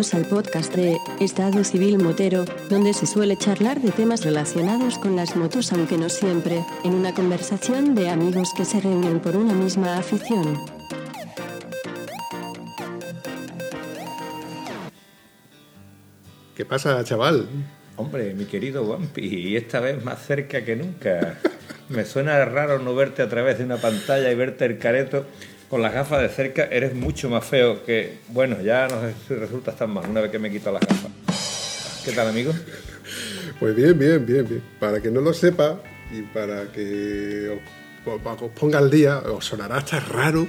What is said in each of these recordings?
Bienvenidos al podcast de Estado Civil Motero, donde se suele charlar de temas relacionados con las motos, aunque no siempre, en una conversación de amigos que se reúnen por una misma afición. ¿Qué pasa, chaval? Hombre, mi querido Wampi, y esta vez más cerca que nunca. Me suena raro no verte a través de una pantalla y verte el careto con las gafas de cerca. Eres mucho más feo que. Bueno, ya no sé si resultas tan mal una vez que me quito las gafas. ¿Qué tal, amigo? Pues bien, bien, bien, bien. Para que no lo sepa y para que os, os ponga al día, os sonará hasta raro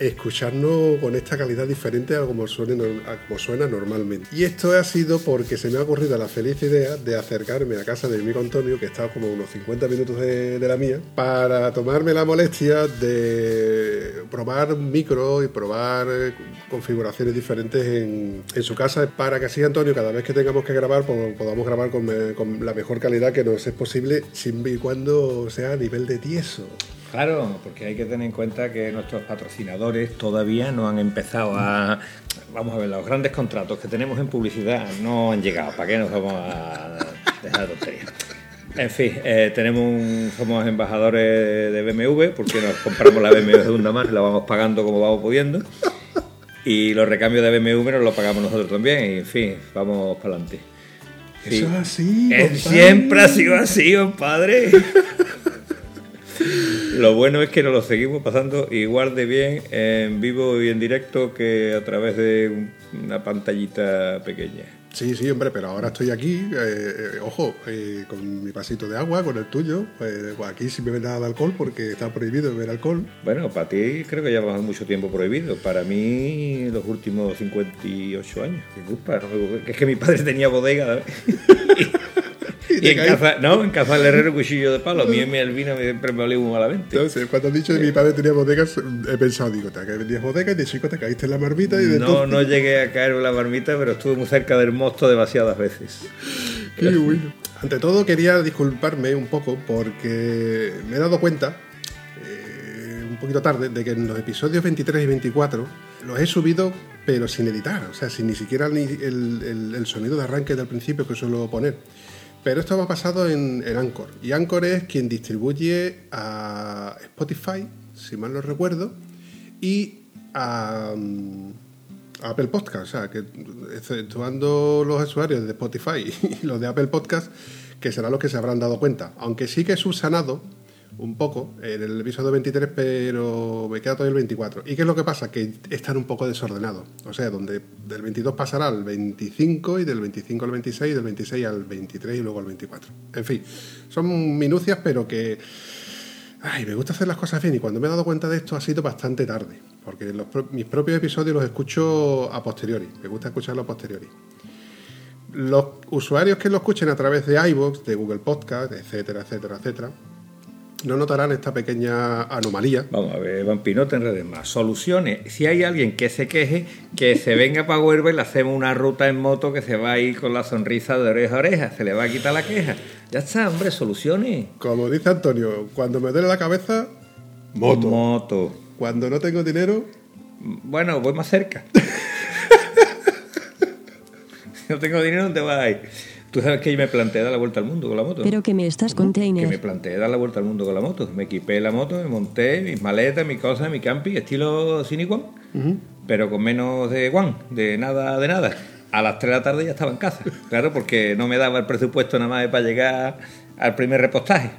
escucharnos con esta calidad diferente a como, suene, a como suena normalmente. Y esto ha sido porque se me ha ocurrido la feliz idea de acercarme a casa de mi amigo Antonio, que está como unos 50 minutos de, la mía, para tomarme la molestia de probar micro y probar configuraciones diferentes en, su casa, para que así Antonio, cada vez que tengamos que grabar, podamos grabar con la mejor calidad que nos es posible, siempre y cuando sea a nivel de tieso. Claro, porque hay que tener en cuenta que nuestros patrocinadores todavía no han empezado a... Vamos a ver, los grandes contratos que tenemos en publicidad no han llegado. ¿Para qué nos vamos a dejar de tonterías? En fin, eh, tenemos un- somos embajadores de BMW porque nos compramos la BMW de segunda mano y la vamos pagando como vamos pudiendo. Y los recambios de BMW nos los pagamos nosotros también. Y en fin, vamos para adelante. Eso es así. Siempre ha sido así, compadre. Lo bueno es que nos lo seguimos pasando igual de bien en vivo y en directo que a través de un- una pantallita pequeña. Sí, sí, hombre, pero ahora estoy aquí, eh, eh, ojo, eh, con mi vasito de agua, con el tuyo. Pues, aquí sí me ven nada de alcohol porque está prohibido beber alcohol. Bueno, para ti creo que llevas mucho tiempo prohibido. Para mí, los últimos 58 años. ¿Qué culpa? No, que es que mi padre tenía bodega. y en casa, no, en casa del herrero cuchillo de palo. A mí el vino siempre me olía muy malamente. Entonces, cuando has dicho que mi padre tenía bodegas, he pensado, digo, te vendías bodegas y de chico te caíste en la marmita y de No, entonces- no llegué a caer en la marmita, pero estuve muy cerca del mosto demasiadas veces. Qué bueno. Ante todo quería disculparme un poco porque me he dado cuenta, eh, un poquito tarde, de que en los episodios 23 y 24 los he subido pero sin editar, o sea, sin ni siquiera el, el- el sonido de arranque del principio que suelo poner. Pero esto me ha pasado en, en Anchor. Y Anchor es quien distribuye a Spotify, si mal no recuerdo, y a, mm, Apple Podcast. O sea, que exceptuando los usuarios de Spotify y los de Apple Podcast, que serán los que se habrán dado cuenta. Aunque sí que he subsanado un poco en el episodio 23, pero me queda todavía el 24. ¿Y qué es lo que pasa? Que están un poco desordenados. O sea, donde del 22 pasará al 25 y del 25 al 26 y del 26 al 23 y luego al 24. En fin, son minucias, pero que... Ay, me gusta hacer las cosas bien y cuando me he dado cuenta de esto ha sido bastante tarde, porque mis propios episodios los escucho a posteriori, me gusta escucharlos a posteriori. Los usuarios que lo escuchen a través de iVoox, de Google Podcast, etcétera, etcétera, etcétera, no notarán esta pequeña anomalía. Vamos a ver, Vampi, no te enredes más. Soluciones. Si hay alguien que se queje, que se venga para Huelva y le hacemos una ruta en moto que se va a ir con la sonrisa de oreja a oreja. Se le va a quitar la queja. Ya está, hombre, soluciones. Como dice Antonio, cuando me duele la cabeza, moto. Moto. Cuando no tengo dinero, Bueno, voy más cerca. si no tengo dinero, ¿dónde vas a ir? Tú sabes que yo me planteé dar la vuelta al mundo con la moto. Pero que me estás que me container. planteé dar la vuelta al mundo con la moto. Me equipé la moto, me monté mis maletas, mis cosas, mi camping, estilo Cine One, pero con menos de one, de nada, de nada. A las 3 de la tarde ya estaba en casa, claro, porque no me daba el presupuesto nada más para llegar al primer repostaje.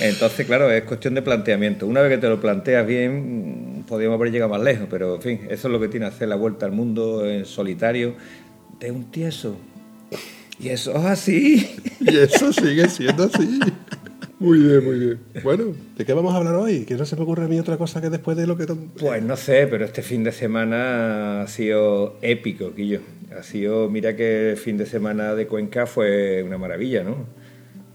Entonces, claro, es cuestión de planteamiento. Una vez que te lo planteas bien, podríamos haber llegado más lejos, pero en fin, eso es lo que tiene hacer la vuelta al mundo en solitario de un tieso. Y eso es así. y eso sigue siendo así. Muy bien, muy bien. Bueno, ¿de qué vamos a hablar hoy? Que no se me ocurre a mí otra cosa que después de lo que... Pues no sé, pero este fin de semana ha sido épico, Quillo. Ha sido, mira que el fin de semana de Cuenca fue una maravilla, ¿no?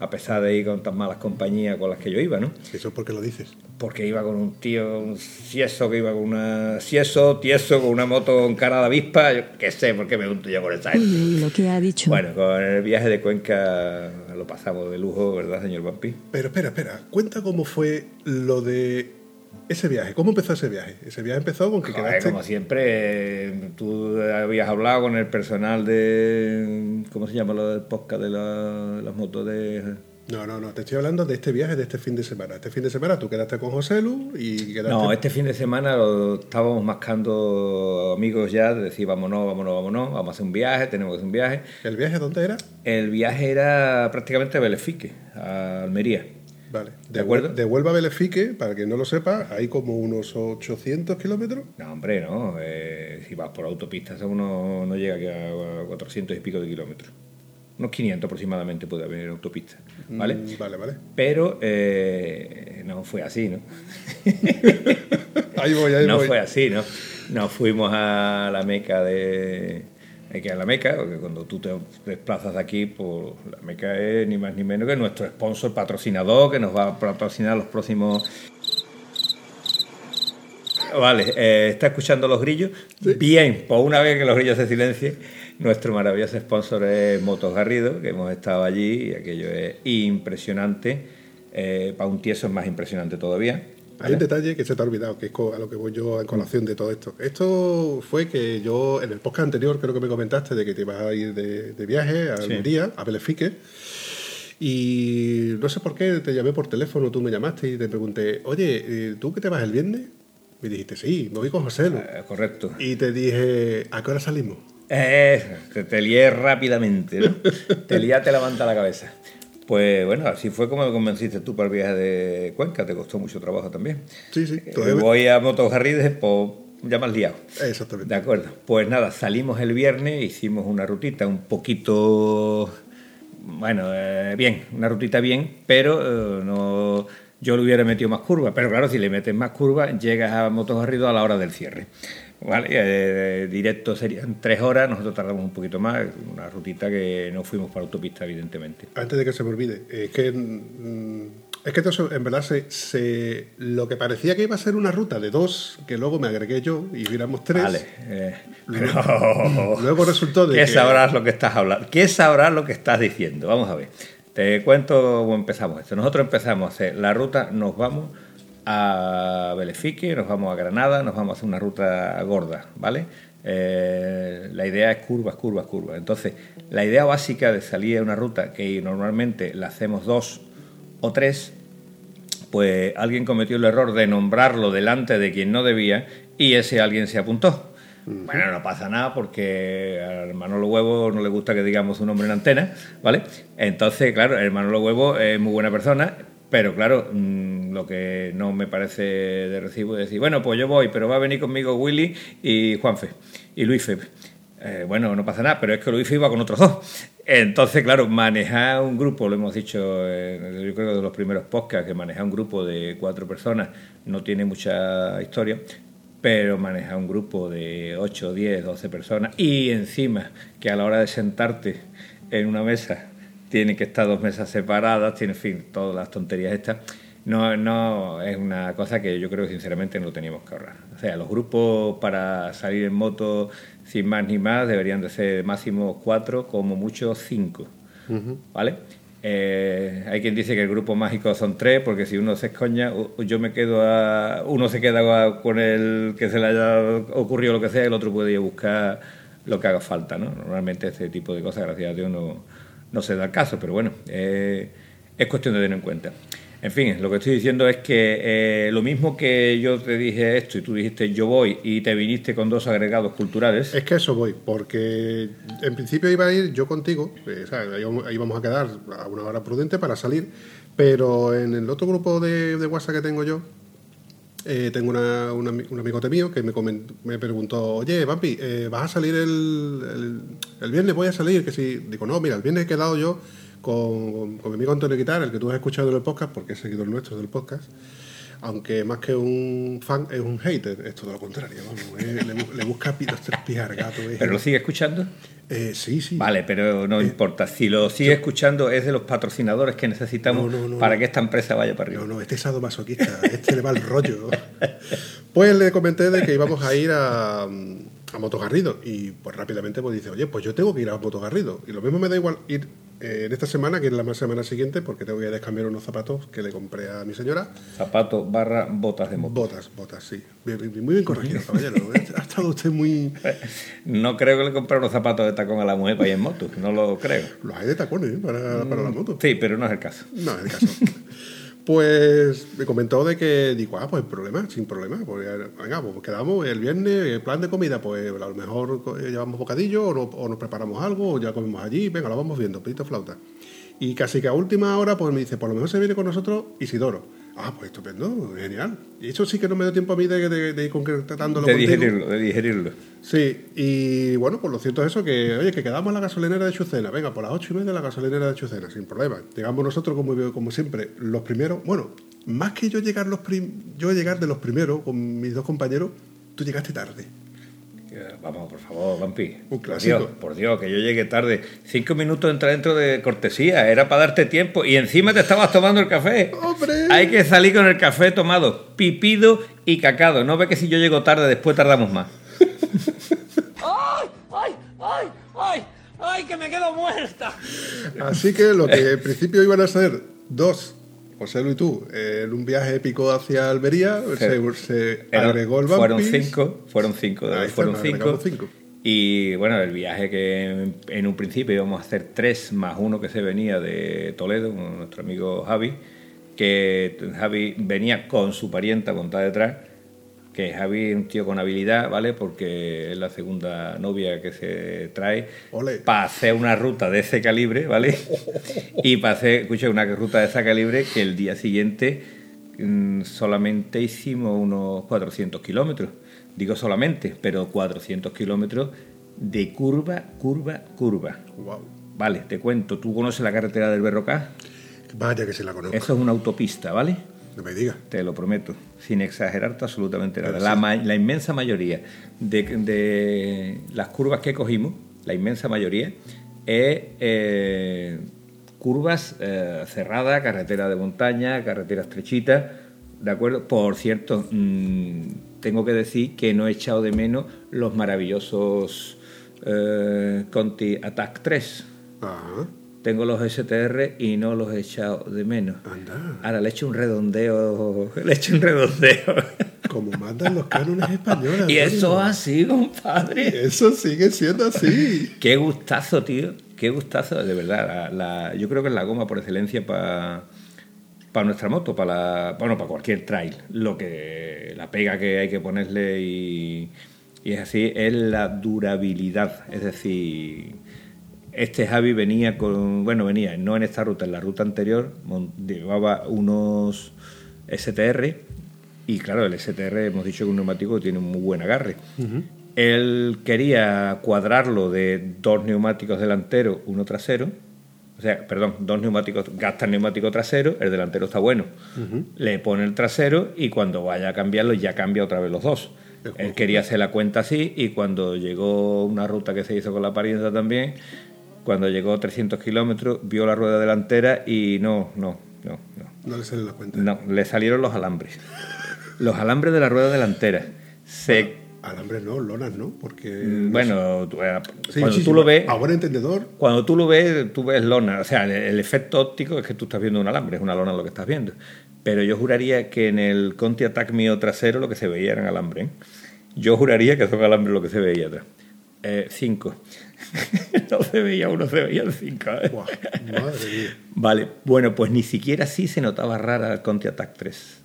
A pesar de ir con tan malas compañías con las que yo iba, ¿no? Eso es porque lo dices. Porque iba con un tío, un cieso que iba con una... Cieso, tieso, con una moto con cara de avispa, yo qué sé, por qué me junto yo con esa Uy, gente. uy, lo que ha dicho. Bueno, con el viaje de Cuenca lo pasamos de lujo, ¿verdad, señor Vampi? Pero espera, espera, cuenta cómo fue lo de ese viaje, ¿cómo empezó ese viaje? Ese viaje empezó con que Joder, quedaste... como siempre, tú habías hablado con el personal de. ¿Cómo se llama lo del podcast de la- las motos de.? No, no, no, te estoy hablando de este viaje, de este fin de semana. Este fin de semana tú quedaste con José Lu y quedaste... No, este fin de semana lo estábamos mascando amigos ya, de decir vámonos, vámonos, vámonos, vamos a hacer un viaje, tenemos que hacer un viaje. ¿El viaje dónde era? El viaje era prácticamente a Belefique, a Almería. Vale. ¿De acuerdo? De Huelva a Belefique, para que no lo sepa, hay como unos 800 kilómetros. No, hombre, no. eh, si vas por autopista, eso uno no llega a 400 y pico de kilómetros. Unos 500 aproximadamente puede haber en autopista, ¿vale? Mm, vale, vale. Pero eh, no fue así, ¿no? Ahí voy, ahí no voy. fue así, ¿no? Nos fuimos a la Meca de... Hay que ir a la Meca, porque cuando tú te desplazas de aquí, pues la Meca es ni más ni menos que nuestro sponsor patrocinador que nos va a patrocinar los próximos... Vale, eh, ¿está escuchando los grillos? Bien, por una vez que los grillos se silencien, nuestro maravilloso sponsor es Motos Garrido, que hemos estado allí y aquello es impresionante. Eh, para un tieso es más impresionante todavía. Hay un detalle que se te ha olvidado, que es a lo que voy yo en colación de todo esto. Esto fue que yo, en el podcast anterior, creo que me comentaste de que te ibas a ir de, de viaje a Sí. Almería, a Belefique. Y no sé por qué te llamé por teléfono, tú me llamaste y te pregunté, oye, eh, ¿tú que te vas el viernes? Me dijiste, sí, me voy con José. Lu". Eh, correcto. Y te dije, ¿a qué hora salimos? Eh, te, te lié rápidamente, ¿no? te lié, te levanta la cabeza. Pues bueno, así fue como me convenciste tú para el viaje de Cuenca, te costó mucho trabajo también. Sí, sí, Eh, todavía voy a Motogarrides, pues ya has liado. Exactamente. De acuerdo. Pues nada, salimos el viernes, hicimos una rutita un poquito, bueno, eh, bien, una rutita bien, pero eh, no, yo le hubiera metido más curvas. Pero claro, si le metes más curvas, llegas a Motogarrido a la hora del cierre. ¿Vale? Eh, directo serían tres horas, nosotros tardamos un poquito más, una rutita que no fuimos para autopista, evidentemente. Antes de que se me olvide, es que mm, es que en verdad se, se- lo que parecía que iba a ser una ruta de dos, que luego me agregué yo y hubiéramos tres. Vale. eh, pero... Luego resultó de ¿Qué que sabrás lo que estás hablando? ¿Qué sabrás lo que estás diciendo? Vamos a ver. Te cuento cómo empezamos esto. Nosotros empezamos a hacer la ruta, nos vamos a Belefique, nos vamos a Granada, nos vamos a hacer una ruta gorda, ¿vale? Eh, la idea es curvas, curvas, curvas. Entonces, la idea básica de salir a una ruta que normalmente la hacemos dos o tres, pues alguien cometió el error de nombrarlo delante de quien no debía y ese alguien se apuntó. Bueno, no pasa nada porque al Manolo Huevo no le gusta que digamos su nombre en antena, ¿vale? Entonces, claro, el Manolo Huevo es muy buena persona, pero claro, mm, lo que no me parece de recibo es decir, bueno, pues yo voy, pero va a venir conmigo Willy y Juanfe y Luisfe. Eh, bueno, no pasa nada, pero es que Luis iba con otros dos. Entonces, claro, manejar un grupo, lo hemos dicho, eh, yo creo de los primeros podcasts, que manejar un grupo de cuatro personas no tiene mucha historia, pero manejar un grupo de 8, 10, 12 personas y encima que a la hora de sentarte en una mesa tiene que estar dos mesas separadas, tiene, en fin, todas las tonterías estas, no, no es una cosa que yo creo que sinceramente no teníamos que ahorrar. O sea, los grupos para salir en moto sin más ni más deberían de ser máximo cuatro, como mucho cinco, ¿vale? Eh, hay quien dice que el grupo mágico son tres, porque si uno se escoña, yo me quedo a, uno se queda con el que se le haya ocurrido lo que sea, el otro puede ir a buscar lo que haga falta, ¿no? Normalmente este tipo de cosas, gracias a Dios, no, no se da el caso, pero bueno, eh, es cuestión de tener en cuenta. En fin, lo que estoy diciendo es que eh, lo mismo que yo te dije esto y tú dijiste yo voy y te viniste con dos agregados culturales, Es que eso voy, porque en principio iba a ir yo contigo, eh, ahí íbamos a quedar a una hora prudente para salir, pero en el otro grupo de, WhatsApp que tengo yo, eh, tengo una- un ami- un amigote mío que me, comen- me preguntó, oye, Vampi, eh, ¿vas a salir el, el, el viernes? Voy a salir, que si... Digo, no, mira, el viernes he quedado yo con, con mi amigo Antonio Guitar, el que tú has escuchado en el podcast, porque es seguidor nuestro del podcast, aunque más que un fan es un hater, es todo lo contrario, vamos, eh, le, bu- le busca pitos tres pies al gato. eh. pero lo sigue escuchando. Eh, sí, sí. Vale, pero no importa. Si lo sigue escuchando, es de los patrocinadores que necesitamos No, no, no, para que esta empresa vaya para arriba. No, no, este es sadomasoquista, este le va el rollo. Pues le comenté de que íbamos a ir a, a Motogarrido y pues rápidamente pues dice, oye, pues yo tengo que ir a Motogarrido. Y lo mismo me da igual ir eh, en esta semana, que es la más semana siguiente, porque tengo que descambiar unos zapatos que le compré a mi señora. Zapatos barra botas de moto. Botas, botas, sí. Bien, bien, muy bien corregido, caballero. ha estado usted muy... No creo que le compre unos zapatos de tacón a la mujer para ir en moto, no lo creo. Los hay de tacones ¿eh? para, para la moto. Sí, pero no es el caso. No es el caso. Pues me comentó de que, digo, ah, pues problema, sin problema. Pues, venga, pues quedamos el viernes, el plan de comida, pues a lo mejor llevamos bocadillo o, no- o nos preparamos algo, o ya comemos allí, venga, lo vamos viendo, pito flauta. Y casi que a última hora, pues me dice, por lo menos se viene con nosotros Isidoro. Ah, pues estupendo, genial. Y eso sí que no me dio tiempo a mí de, de- de ir concretándolo De contigo. digerirlo, de digerirlo. Sí, y bueno, pues lo cierto es eso, que oye, que quedamos en la gasolinera de Chucena, venga, por las ocho y media en la gasolinera de Chucena, sin problema. Llegamos nosotros, como, como siempre, los primeros, bueno, más que yo llegar los prim- yo llegar de los primeros con mis dos compañeros, tú llegaste tarde. Eh, Vamos, por favor, Vampi. Un Por clásico. Dios, por Dios, que yo llegué tarde. Cinco minutos entra dentro de cortesía, era para darte tiempo. Y encima te estabas tomando el café. ¡Hombre! Hay que salir con el café tomado, pipido y cacado. No ve que si yo llego tarde, después tardamos más. ¡Ay! ¡Ay! ¡Ay! ¡Ay! ¡Ay! ¡Que me quedo muerta! Así que lo que en principio iban a ser dos, José Luis y tú, en un viaje épico hacia Almería, se, se agregó el fueron Vampis. cinco, fueron cinco, Ahí está, fueron nos cinco. agregamos cinco. Y bueno, el viaje que en- en un principio íbamos a hacer tres más uno que se venía de Toledo, con nuestro amigo Javi, que Javi venía con su parienta montada detrás, que Javi es un tío con habilidad, ¿vale? Porque es la segunda novia que se trae para hacer una ruta de ese calibre, ¿vale? Y para hacer, escucha, una ruta de ese calibre que el día siguiente mm, solamente hicimos unos 400 kilómetros. Digo solamente, pero 400 kilómetros de curva, curva, curva. Wow. Vale, te cuento, tú conoces la carretera del Berrocá. Vaya que se la conozco. Eso es una autopista, ¿vale? No me digas. Te lo prometo, sin exagerarte absolutamente nada. La, sí. ma- la inmensa mayoría de, de las curvas que cogimos, la inmensa mayoría, es eh, curvas eh, cerradas, carretera de montaña, carretera estrechita, ¿de acuerdo? Por cierto, mm, tengo que decir que no he echado de menos los maravillosos eh, Conti Attack 3. Ajá. Tengo los STR y no los he echado de menos. Anda. Ahora le echo un redondeo, le echo un redondeo. Como mandan los cánones españoles. y eso así, compadre. Eso sigue siendo así. Qué gustazo, tío. Qué gustazo, de verdad. La, la- yo creo que es la goma por excelencia para para nuestra moto, para la, bueno, para cualquier trail. Lo que la pega que hay que ponerle y, y es así es la durabilidad. Es decir, este Javi venía con, bueno, venía no en esta ruta, en la ruta anterior llevaba unos STR y claro, el STR hemos dicho que un neumático tiene un muy buen agarre. Él quería cuadrarlo de dos neumáticos delanteros, uno trasero. O sea, perdón, dos neumáticos, gasta el neumático trasero, el delantero está bueno. Le pone el trasero y cuando vaya a cambiarlo ya cambia otra vez los dos. Él quería hacer la cuenta así y cuando llegó una ruta que se hizo con la parienta también, cuando llegó 300 kilómetros, vio la rueda delantera y no, no, no, no. No le sale la cuenta. No, le salieron los alambres. Los alambres de la rueda delantera. Se, Alambres no, lonas no, porque... bueno, tú, eh, Sí, cuando sí, tú sí, lo ves, A buen entendedor, cuando tú lo ves, tú ves lona. O sea, el, el efecto óptico es que tú estás viendo un alambre, es una lona lo que estás viendo. Pero yo juraría que en el Conti Attack mío trasero lo que se veía eran alambres. ¿eh? Yo juraría que son alambres lo que se veía atrás. Eh, cinco. no se veía uno, se veían cinco. ¿eh? guau, madre mía. Vale, bueno, pues ni siquiera así se notaba rara el Conti Attack 3.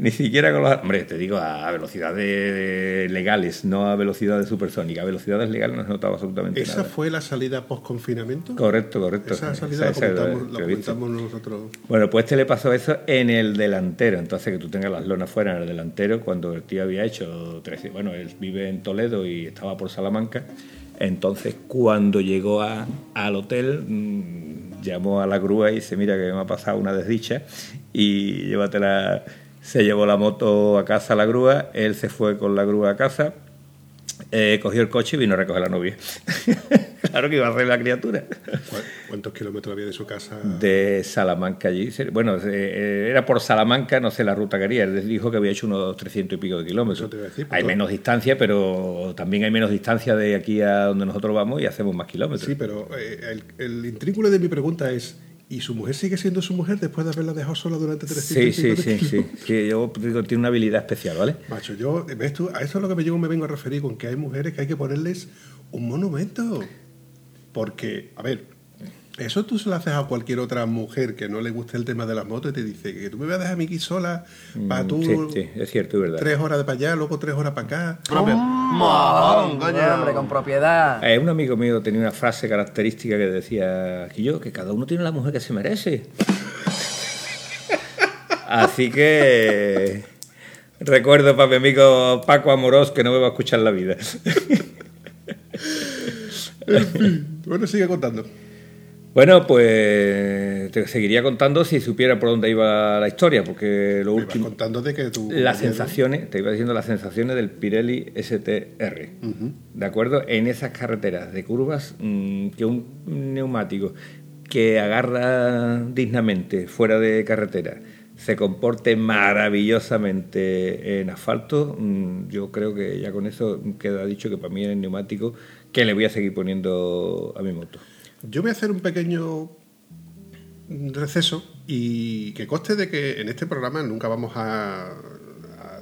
Ni siquiera con los... Hombre, te digo, a velocidades legales, no a velocidades supersónicas. A velocidades legales no se notaba absolutamente ¿Esa nada. fue la salida post-confinamiento? Correcto, correcto. Esa salida Esa- la esa- comentamos, la comentamos nosotros. Bueno, pues este le pasó eso en el delantero. Entonces, que tú tengas las lonas fuera en el delantero, cuando el tío había hecho 13. Bueno, él vive en Toledo y estaba por Salamanca. Entonces, cuando llegó a- al hotel, mm, llamó a la grúa y dice: Mira, que me ha pasado una desdicha y llévatela. Se llevó la moto a casa a la grúa, él se fue con la grúa a casa, eh, cogió el coche y vino a recoger a la novia. claro que iba a hacer la criatura. ¿Cuál- ¿Cuántos kilómetros había de su casa? De Salamanca allí. Bueno, eh, era por Salamanca, no sé la ruta que haría. Él dijo que había hecho unos 300 y pico de kilómetros. hay menos distancia, pero también hay menos distancia de aquí a donde nosotros vamos y hacemos más kilómetros. Sí, pero eh, el, el de mi pregunta es ¿Y su mujer sigue siendo su mujer después de haberla dejado sola durante 300 Sí, sí, sí, sí, Yo digo, tiene una habilidad especial, ¿vale? Macho, yo, ¿ves tú? A eso es lo que me, llego, me vengo a referir, con que hay mujeres que hay que ponerles un monumento. Porque, a ver, eso tú se lo haces a cualquier otra mujer que no le guste el tema de las motos y te dice que tú me vas a dejar a mí aquí sola para mm, tú. Sí, sí, es cierto, es verdad. Tres horas de para allá, luego tres horas para acá. hombre, con propiedad. Eh, un amigo mío tenía una frase característica que decía que yo, que cada uno tiene la mujer que se merece. Así que recuerdo para mi amigo Paco Amorós que no me va a escuchar la vida. bueno, sigue contando. Bueno, pues te seguiría contando si supiera por dónde iba la historia, porque lo último. contando de que tú. Las sensaciones, te iba diciendo las sensaciones del Pirelli STR. ¿De acuerdo? En esas carreteras de curvas, mm, que un neumático que agarra dignamente fuera de carretera se comporte maravillosamente en asfalto, mm, yo creo que ya con eso queda dicho que para mí es el neumático que le voy a seguir poniendo a mi moto. Yo voy a hacer un pequeño receso y que coste de que en este programa nunca vamos a,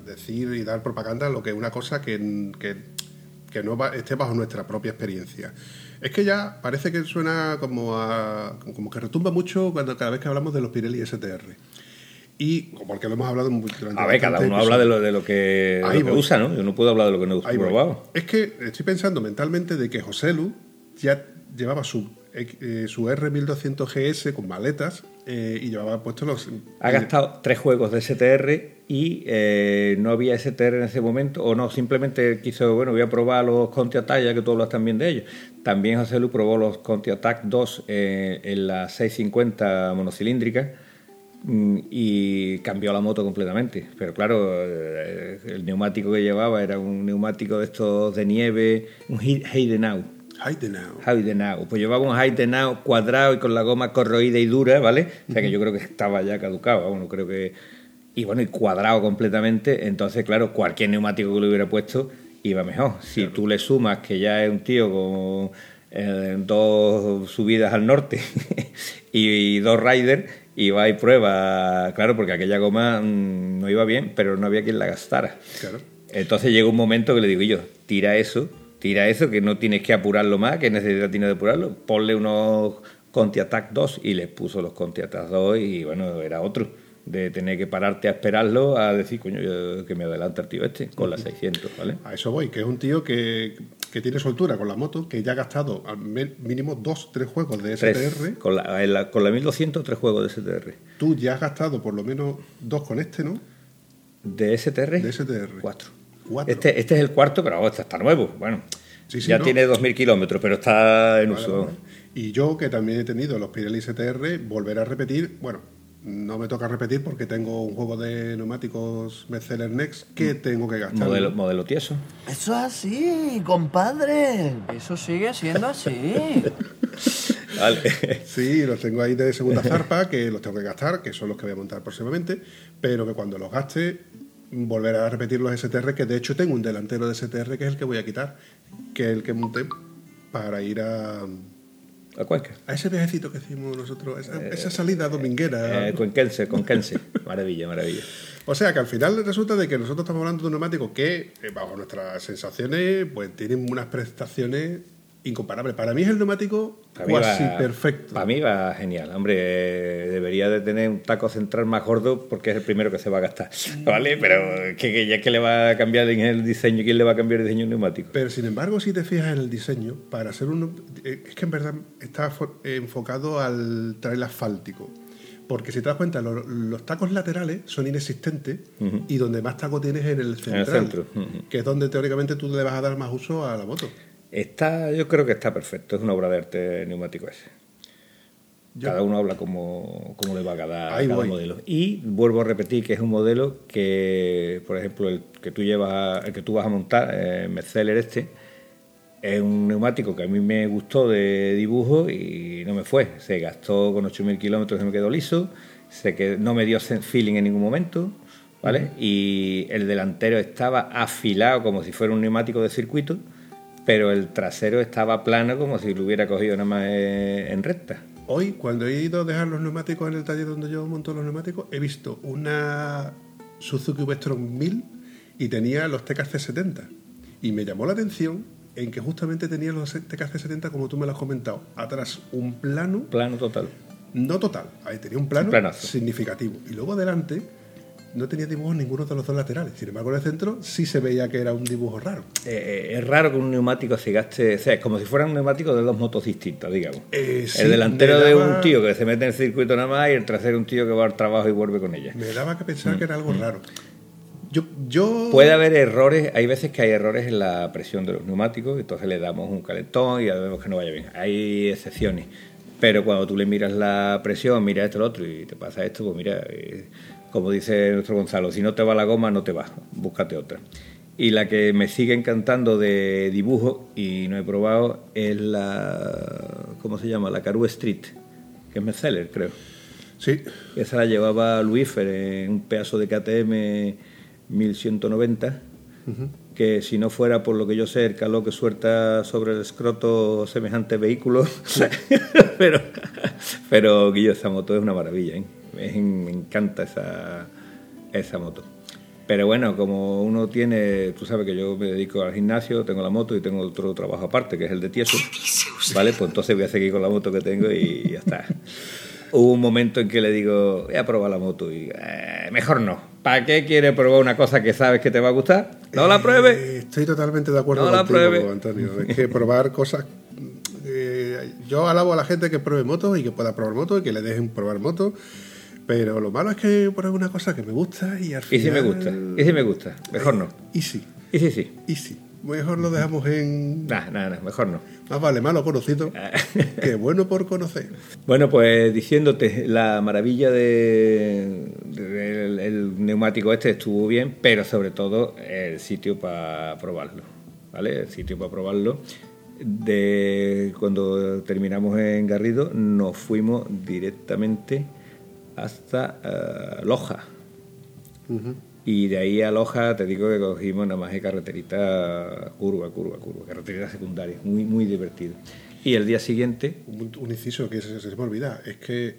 decir y dar propaganda lo que es una cosa que, que, no esté bajo nuestra propia experiencia. Es que ya parece que suena como, a, como que retumba mucho cuando cada vez que hablamos de los Pirelli STR. Y porque lo hemos hablado durante A ver, cada uno habla de lo, de lo que, usa, ¿no? Yo no puedo hablar de lo que no he probado. Es que estoy pensando mentalmente de que José Lu ya llevaba su eh, su R1200 GS con maletas eh, y llevaba puestos los... Ha gastado tres juegos de STR y eh, no había STR en ese momento, o no, simplemente quiso, bueno, voy a probar los Conti Attack, ya que todos hablas también de ellos. También José Lu probó los Conti Attack 2 en la 650 monocilíndrica mm, y cambió la moto completamente. Pero claro, el neumático que llevaba era un neumático de estos de nieve, un Heidenau Heidenau. Heidenau. Pues llevaba un Heidenau cuadrado y con la goma corroída y dura, ¿vale? O sea que yo creo que estaba ya caducado, bueno, creo que... Y bueno, y cuadrado completamente, entonces claro, cualquier neumático que le hubiera puesto iba mejor. Si tú le sumas que ya es un tío con eh, dos subidas al norte y, dos riders, y va y prueba, claro, porque aquella goma mm, no iba bien, pero no había quien la gastara. Claro. Entonces llegó un momento que le digo yo, tira eso tira eso, que no tienes que apurarlo más, que necesidad tiene de apurarlo, ponle unos Conti Attack 2 y les puso los Conti Attack 2 y bueno, era otro. De tener que pararte a esperarlo, a decir, coño, que me adelanta el tío este, con las 600, ¿vale? A eso voy, que es un tío que, que tiene soltura con la moto, que ya ha gastado al mínimo dos, tres juegos de STR. Con la, con la 1200, tres juegos de STR. Tú ya has gastado por lo menos dos con este, ¿no? ¿De STR? De STR. Cuatro. Este, este es el cuarto, pero este está nuevo. Bueno, ya tiene 2.000 kilómetros, pero está en uso. Y yo, que también he tenido los Pirelli STR, volver a repetir, bueno, no me toca repetir porque tengo un juego de neumáticos Mercedes Next que mm. tengo que gastar. Modelo, modelo tieso. Eso es así, compadre. Eso sigue siendo así. vale. Sí, los tengo ahí de segunda zarpa que los tengo que gastar, que son los que voy a montar próximamente, pero que cuando los gaste volver a repetir los STR, que de hecho tengo un delantero de STR que es el que voy a quitar, que es el que monté para ir a... ¿A Cuenca? A ese viajecito que hicimos nosotros, esa, salida dominguera. Eh, cuenquense, cuenquense. maravilla, maravilla. O sea que al final resulta de que nosotros estamos hablando de un neumático que, eh, bajo nuestras sensaciones, pues tienen unas prestaciones incomparable. Para mí es el neumático casi perfecto. Para mí va genial. Hombre, debería de tener un taco central más gordo porque es el primero que se va a gastar. ¿Vale? Pero que, ya que le va a cambiar en el diseño, ¿quién le va a cambiar el diseño neumático? Pero sin embargo, si te fijas en el diseño, para hacer un... Eh, es que en verdad está enfocado al trail asfáltico. Porque si te das cuenta, los, tacos laterales son inexistentes y donde más taco tienes es en el central, en el centro. que es donde teóricamente tú le vas a dar más uso a la moto. Está, yo creo que está perfecto, es una obra de arte neumático ese. Cada uno habla como, le va a cada, modelo. Y vuelvo a repetir que es un modelo que, por ejemplo, el que tú llevas, el que tú vas a montar, eh, Mercedes este, es un neumático que a mí me gustó de dibujo y no me fue. Se gastó con 8.000 kilómetros y me quedó liso. Se que no me dio feeling en ningún momento. ¿vale? Y el delantero estaba afilado como si fuera un neumático de circuito, pero el trasero estaba plano como si lo hubiera cogido nada más eh, en recta. Hoy, cuando he ido a dejar los neumáticos en el taller donde yo monto los neumáticos, he visto una Suzuki Westron 1000 y tenía los TKC 70. Y me llamó la atención en que justamente tenía los TKC 70 como tú me lo has comentado. Atrás un plano. Plano total. No total, ahí tenía un plano planazo. significativo. Y luego adelante no tenía dibujos ninguno de los dos laterales. Sin embargo, en el centro sí se veía que era un dibujo raro. Eh, es raro que un neumático se gaste, o sea, es como si fuera un neumático de dos motos distintas, digamos. Eh, sí, el delantero de daba- un tío que se mete en el circuito nada más y el trasero un tío que va al trabajo y vuelve con ella. Me daba que pensar que era algo raro. Yo, yo Mm. Puede haber errores, hay veces que hay errores en la presión de los neumáticos, entonces le damos un calentón y ya vemos que no vaya bien. Hay excepciones, pero cuando tú le miras la presión, mira esto, lo otro y te pasa esto, pues mira, eh, como dice nuestro Gonzalo, si no te va la goma, no te va, búscate otra. Y la que me sigue encantando de dibujo y no he probado es la, ¿cómo se llama? La Caru Street, que es Metzeler, creo. Sí, Esa la llevaba Luífer en un pedazo de KTM 1190, que si no fuera por lo que yo sé, el calor que suelta sobre el escroto semejante vehículo, pero, pero Guillo, esa moto es una maravilla, ¿eh? Me encanta esa, esa moto. Pero bueno, como uno tiene, tú sabes que yo me dedico al gimnasio, tengo la moto y tengo otro trabajo aparte, que es el de tieso, ¿vale? Pues entonces voy a seguir con la moto que tengo y ya está. Hubo un momento en que le digo, voy a probar la moto y eh, mejor no. ¿Para qué quieres probar una cosa que sabes que te va a gustar? No la pruebes. Eh, estoy totalmente de acuerdo No la contigo, pruebe. Antonio. Es que probar cosas. eh, yo alabo a la gente que pruebe motos y que pueda probar motos y que le dejen probar motos. Pero lo malo es que pruebe una cosa que me gusta y al Y final. si me gusta, y si me gusta, mejor no. Y sí, Y si sí. y sí. Mejor lo dejamos en. Nah, nah, nah, mejor no. Más vale malo conocido que bueno por conocer. Bueno, pues diciéndote, la maravilla de, de- del el neumático este estuvo bien, pero sobre todo el sitio para probarlo, ¿vale? El sitio para probarlo. De cuando terminamos en Garrido, nos fuimos directamente hasta eh, Loja. Y de ahí a Loja, te digo que cogimos nada más de carreterita curva, curva, curva, carreterita secundaria, muy, muy divertido. Y el día siguiente, Un, un inciso que se, se me olvida: es que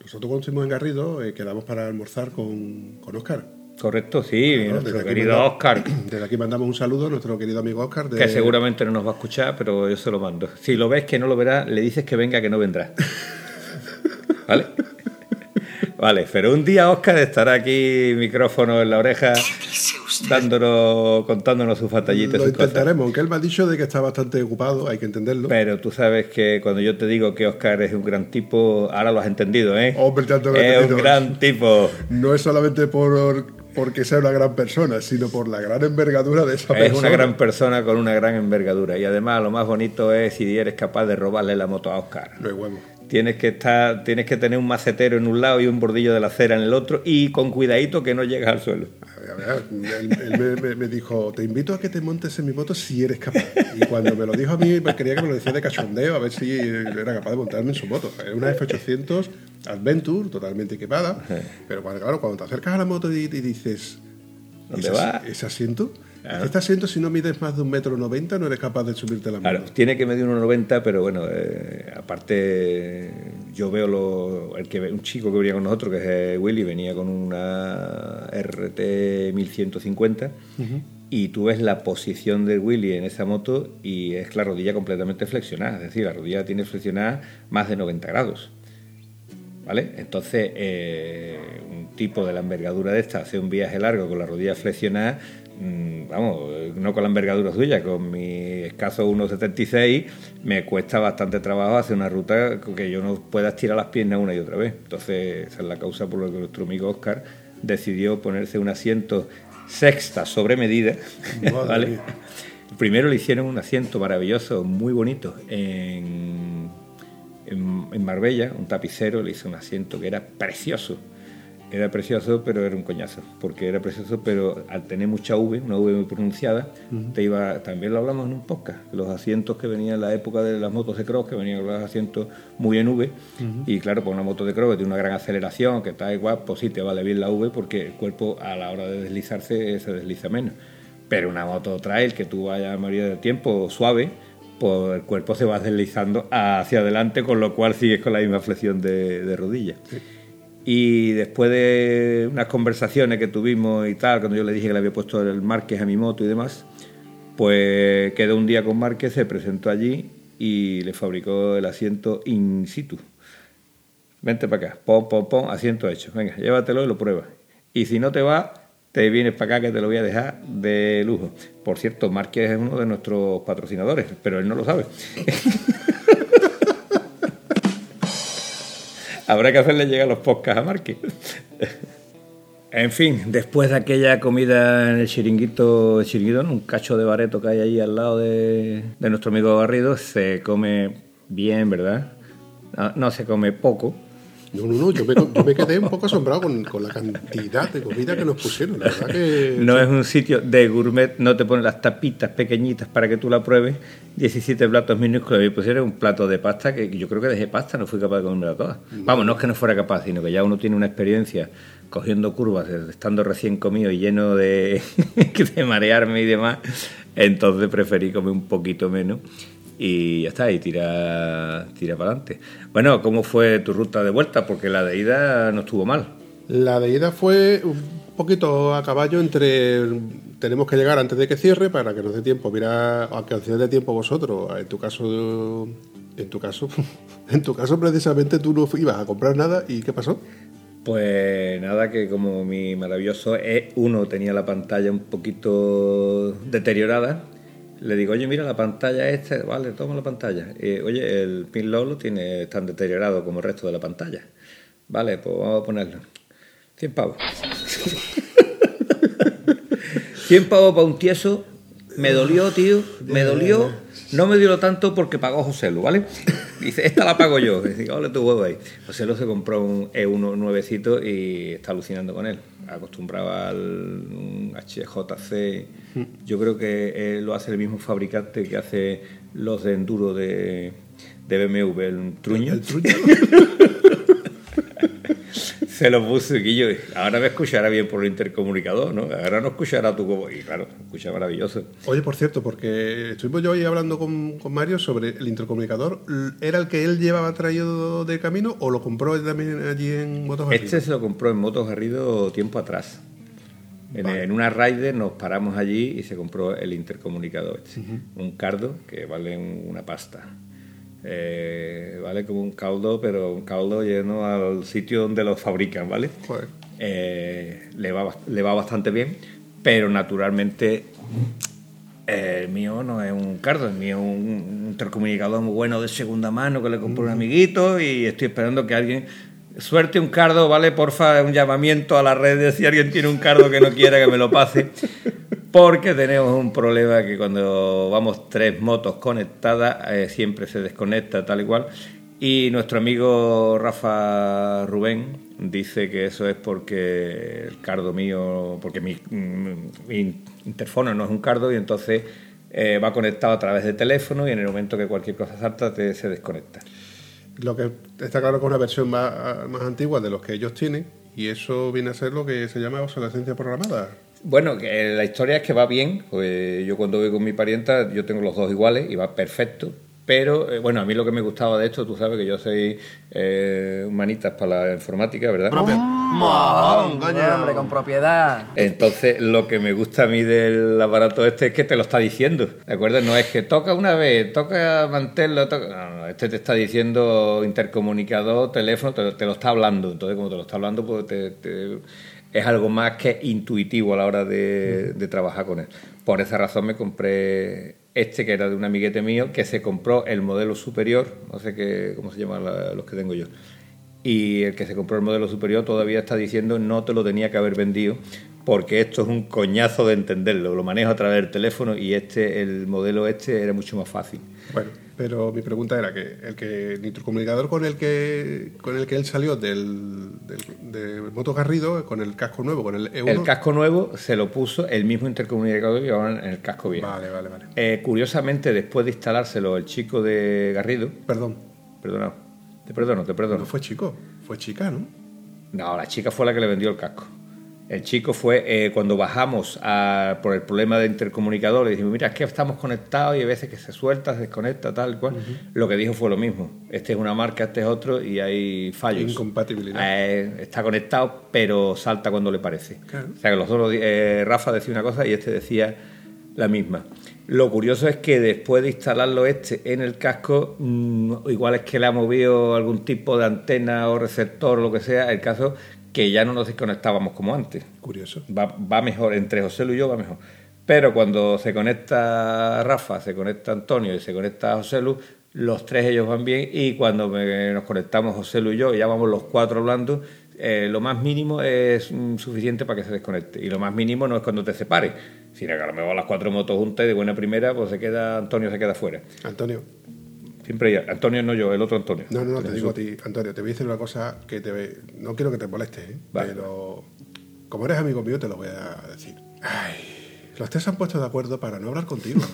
nosotros cuando estuvimos en Garrido eh, quedamos para almorzar con, con Oscar. Correcto, sí, Bueno, nuestro querido manda- Oscar, Desde aquí mandamos un saludo a nuestro querido amigo Oscar. De, que seguramente no nos va a escuchar, pero yo se lo mando. Si lo ves que no lo verá, le dices que venga, que no vendrá. ¿Vale? Vale, pero un día Oscar estará aquí, micrófono en la oreja, dándonos, contándonos sus batallitas, Lo sus cosas. intentaremos, aunque él me ha dicho de que está bastante ocupado, hay que entenderlo. Pero tú sabes que cuando yo te digo que Oscar es un gran tipo, ahora lo has entendido, ¿eh? Hombre, he es entendido. un gran tipo. No es solamente por porque sea una gran persona, sino por la gran envergadura de esa Es persona. una gran persona con una gran envergadura. Y además lo más bonito es si eres capaz de robarle la moto a Oscar. No hay huevo. Tienes que estar, tienes que tener un macetero en un lado y un bordillo de la acera en el otro y con cuidadito que no llegues al suelo. A ver, a ver, él, él me, me- me dijo, te invito a que te montes en mi moto si eres capaz. Y cuando me lo dijo a mí, pues quería que me lo decía de cachondeo, a ver si era capaz de montarme en su moto. Es una F800 Adventure, totalmente equipada. Pero cuando, claro, cuando te acercas a la moto y, y dices... ¿Dónde ¿ese, va? ese asiento? Claro. Este asiento, si no mides más de un metro noventa, no eres capaz de subirte la moto. Claro, tiene que medir 1,90, pero bueno, eh, aparte yo veo lo, el que un chico que venía con nosotros, que es eh, Willy, venía con una RT 1150 y tú ves la posición de Willy en esa moto y es la rodilla completamente flexionada, es decir, la rodilla tiene flexionada más de 90 grados. ¿Vale? Entonces, eh, un tipo de la envergadura de esta hace un viaje largo con la rodilla flexionada, vamos, eh, no con la envergadura suya, con mi escaso 1,76 me cuesta bastante trabajo hacer una ruta que yo no pueda estirar las piernas una y otra vez. Entonces, esa es la causa por la que nuestro amigo Oscar decidió ponerse un asiento sexta sobre medida, Madre ¿vale? mía. Primero le hicieron un asiento maravilloso, muy bonito, en, en, en Marbella, un tapicero le hizo un asiento que era precioso. Era precioso, pero era un coñazo, porque era precioso, pero al tener mucha V, una V muy pronunciada, te iba, también lo hablamos en un podcast, los asientos que venían en la época de las motos de cross, que venían los asientos muy en V, y claro, por una moto de cross que tiene una gran aceleración, que está igual, pues sí, te vale bien la V, porque el cuerpo a la hora de deslizarse se desliza menos. Pero una moto trail que tú vayas la mayoría del tiempo suave, pues el cuerpo se va deslizando hacia adelante, con lo cual sigues con la misma flexión de, de rodilla. Y después de unas conversaciones que tuvimos y tal, cuando yo le dije que le había puesto el Márquez a mi moto y demás, pues quedó un día con Márquez, se presentó allí y le fabricó el asiento in situ. Vente para acá, pom, pom, pom, asiento hecho. Venga, llévatelo y lo pruebas. Y si no te va, te vienes para acá que te lo voy a dejar de lujo. Por cierto, Márquez es uno de nuestros patrocinadores, pero él no lo sabe. Habrá que hacerle llegar los podcasts a Márquez. en fin, después de aquella comida en el chiringuito, el chiringuito, ¿no? un cacho de bareto que hay ahí al lado de, de nuestro amigo Garrido, se come bien, ¿verdad? No se come poco, No, no, no, yo me, yo me quedé un poco asombrado con, con la cantidad de comida que nos pusieron. La verdad que. No es un sitio de gourmet, no te ponen las tapitas pequeñitas para que tú la pruebes. 17 platos minúsculos y pusieron un plato de pasta que yo creo que dejé pasta, no fui capaz de comérmela toda. Vamos, no es que no fuera capaz, sino que ya uno tiene una experiencia cogiendo curvas, estando recién comido y lleno de, de marearme y demás. Entonces preferí comer un poquito menos y ya está, y tira, tira para adelante. Bueno, ¿cómo fue tu ruta de vuelta? Porque la de ida no estuvo mal. La de ida fue un poquito a caballo entre. Tenemos que llegar antes de que cierre para que nos dé tiempo. Mira, a que os dé tiempo vosotros. En tu caso. En tu caso. En tu caso, precisamente tú no ibas a comprar nada. ¿Y qué pasó? Pues nada, que como mi maravilloso E1 tenía la pantalla un poquito deteriorada, le digo, oye, mira la pantalla esta, vale, toma la pantalla. Oye, el pin lock lo tiene tan deteriorado como el resto de la pantalla. Vale, pues vamos a ponerlo. 100 pavos. 100 pavos para un tieso. Me dolió, tío, me dolió. No me dio tanto porque pagó José Lu, ¿vale? Dice, esta la pago yo. Dice, ole tu huevo ahí. José Lu se compró un E1 nuevecito y está alucinando con él. Acostumbrado al HJC. Yo creo que él lo hace el mismo fabricante que hace los de enduro de, de BMW, el Truño. El truño. Se lo puso y yo, ahora me escuchará bien por el intercomunicador, ¿no? Ahora no escuchará tu como... Y claro, escucha maravilloso. Oye, por cierto, porque estuvimos yo hoy hablando con, con Mario sobre el intercomunicador. ¿Era el que él llevaba traído de camino o lo compró también allí en Motos Este se lo compró en Motos Garrido tiempo atrás. En, Vale. en una Raider nos paramos allí y se compró el intercomunicador. este. Un cardo que vale un- una pasta. Eh, vale como un caldo, pero un caldo lleno al sitio donde lo fabrican, ¿vale? Joder. Eh, le, va, le va bastante bien, pero naturalmente eh, el mío no es un cardo, el mío es un intercomunicador muy bueno de segunda mano que le compré a un amiguito y estoy esperando que alguien suerte un cardo, ¿vale? Porfa, un llamamiento a la red si alguien tiene un cardo que no quiera que me lo pase. Porque tenemos un problema que cuando vamos tres motos conectadas eh, siempre se desconecta tal y cual. Y nuestro amigo Rafa Rubén dice que eso es porque el cardo mío, porque mi, mi interfono no es un cardo y entonces eh, va conectado a través de teléfono y en el momento que cualquier cosa salta te, se desconecta. Lo que está claro que es una versión más, más antigua de los que ellos tienen y eso viene a ser lo que se llama obsolescencia programada. Bueno, la historia es que va bien. Pues yo cuando voy con mi parienta, yo tengo los dos iguales y va perfecto. Pero, eh, bueno, a mí lo que me gustaba de esto, tú sabes que yo soy eh, humanitas para la informática, ¿verdad? Mojón, hombre, con propiedad. Entonces, lo que me gusta a mí del aparato este es que te lo está diciendo, ¿de acuerdo? No es que toca una vez, toca mantenerlo, toca... No, no, este te está diciendo intercomunicador, teléfono, te, te lo está hablando. Entonces, como te lo está hablando, pues te- te- es algo más que intuitivo a la hora de, de trabajar con él. Por esa razón me compré este, que era de un amiguete mío, que se compró el modelo superior, no sé qué, cómo se llaman la- los que tengo yo. Y el que se compró el modelo superior todavía está diciendo no te lo tenía que haber vendido porque esto es un coñazo de entenderlo. Lo manejo a través del teléfono y este, el modelo este era mucho más fácil. Bueno, pero mi pregunta era que el que el intercomunicador con el que con el que él salió del de Moto Garrido, con el casco nuevo, con el E1. El casco nuevo se lo puso el mismo intercomunicador que llevaban en el casco viejo. Vale, vale, vale. Eh, curiosamente, después de instalárselo el chico de Garrido, Perdón, perdona, te perdono, te perdono. no fue chico, fue chica, ¿no? No, la chica fue la que le vendió el casco. El chico fue eh, cuando bajamos a- por el problema de intercomunicador, le dijimos, mira, es que estamos conectados y hay veces que se suelta, se desconecta, tal cual. Lo que dijo fue lo mismo. Este es una marca, este es otro y hay fallos. Incompatibilidad. Eh, está conectado, pero salta cuando le parece. Claro. O sea que los dos, eh, Rafa decía una cosa y este decía la misma. Lo curioso es que después de instalarlo este en el casco, mm, igual es que le ha movido algún tipo de antena o receptor o lo que sea, el caso que ya no nos desconectábamos como antes. Curioso. Va, va mejor, entre José Lu y yo va mejor. Pero cuando se conecta Rafa, se conecta Antonio y se conecta José Lu, los tres ellos van bien y cuando me- nos conectamos José Lu y yo, y ya vamos los cuatro hablando, eh, lo más mínimo es mm, suficiente para que se desconecte. Y lo más mínimo no es cuando te separes, sino que a lo mejor las cuatro motos juntas y de buena primera, pues se queda Antonio se queda fuera. Antonio, Siempre ya. Antonio no yo, el otro Antonio. no, no, no, te digo a ti, Antonio, te voy a decir una cosa que te ve- no quiero que te molestes, ¿eh? Vale. pero como eres amigo mío te lo voy a decir. Ay, los tres se han puesto de acuerdo para no hablar contigo.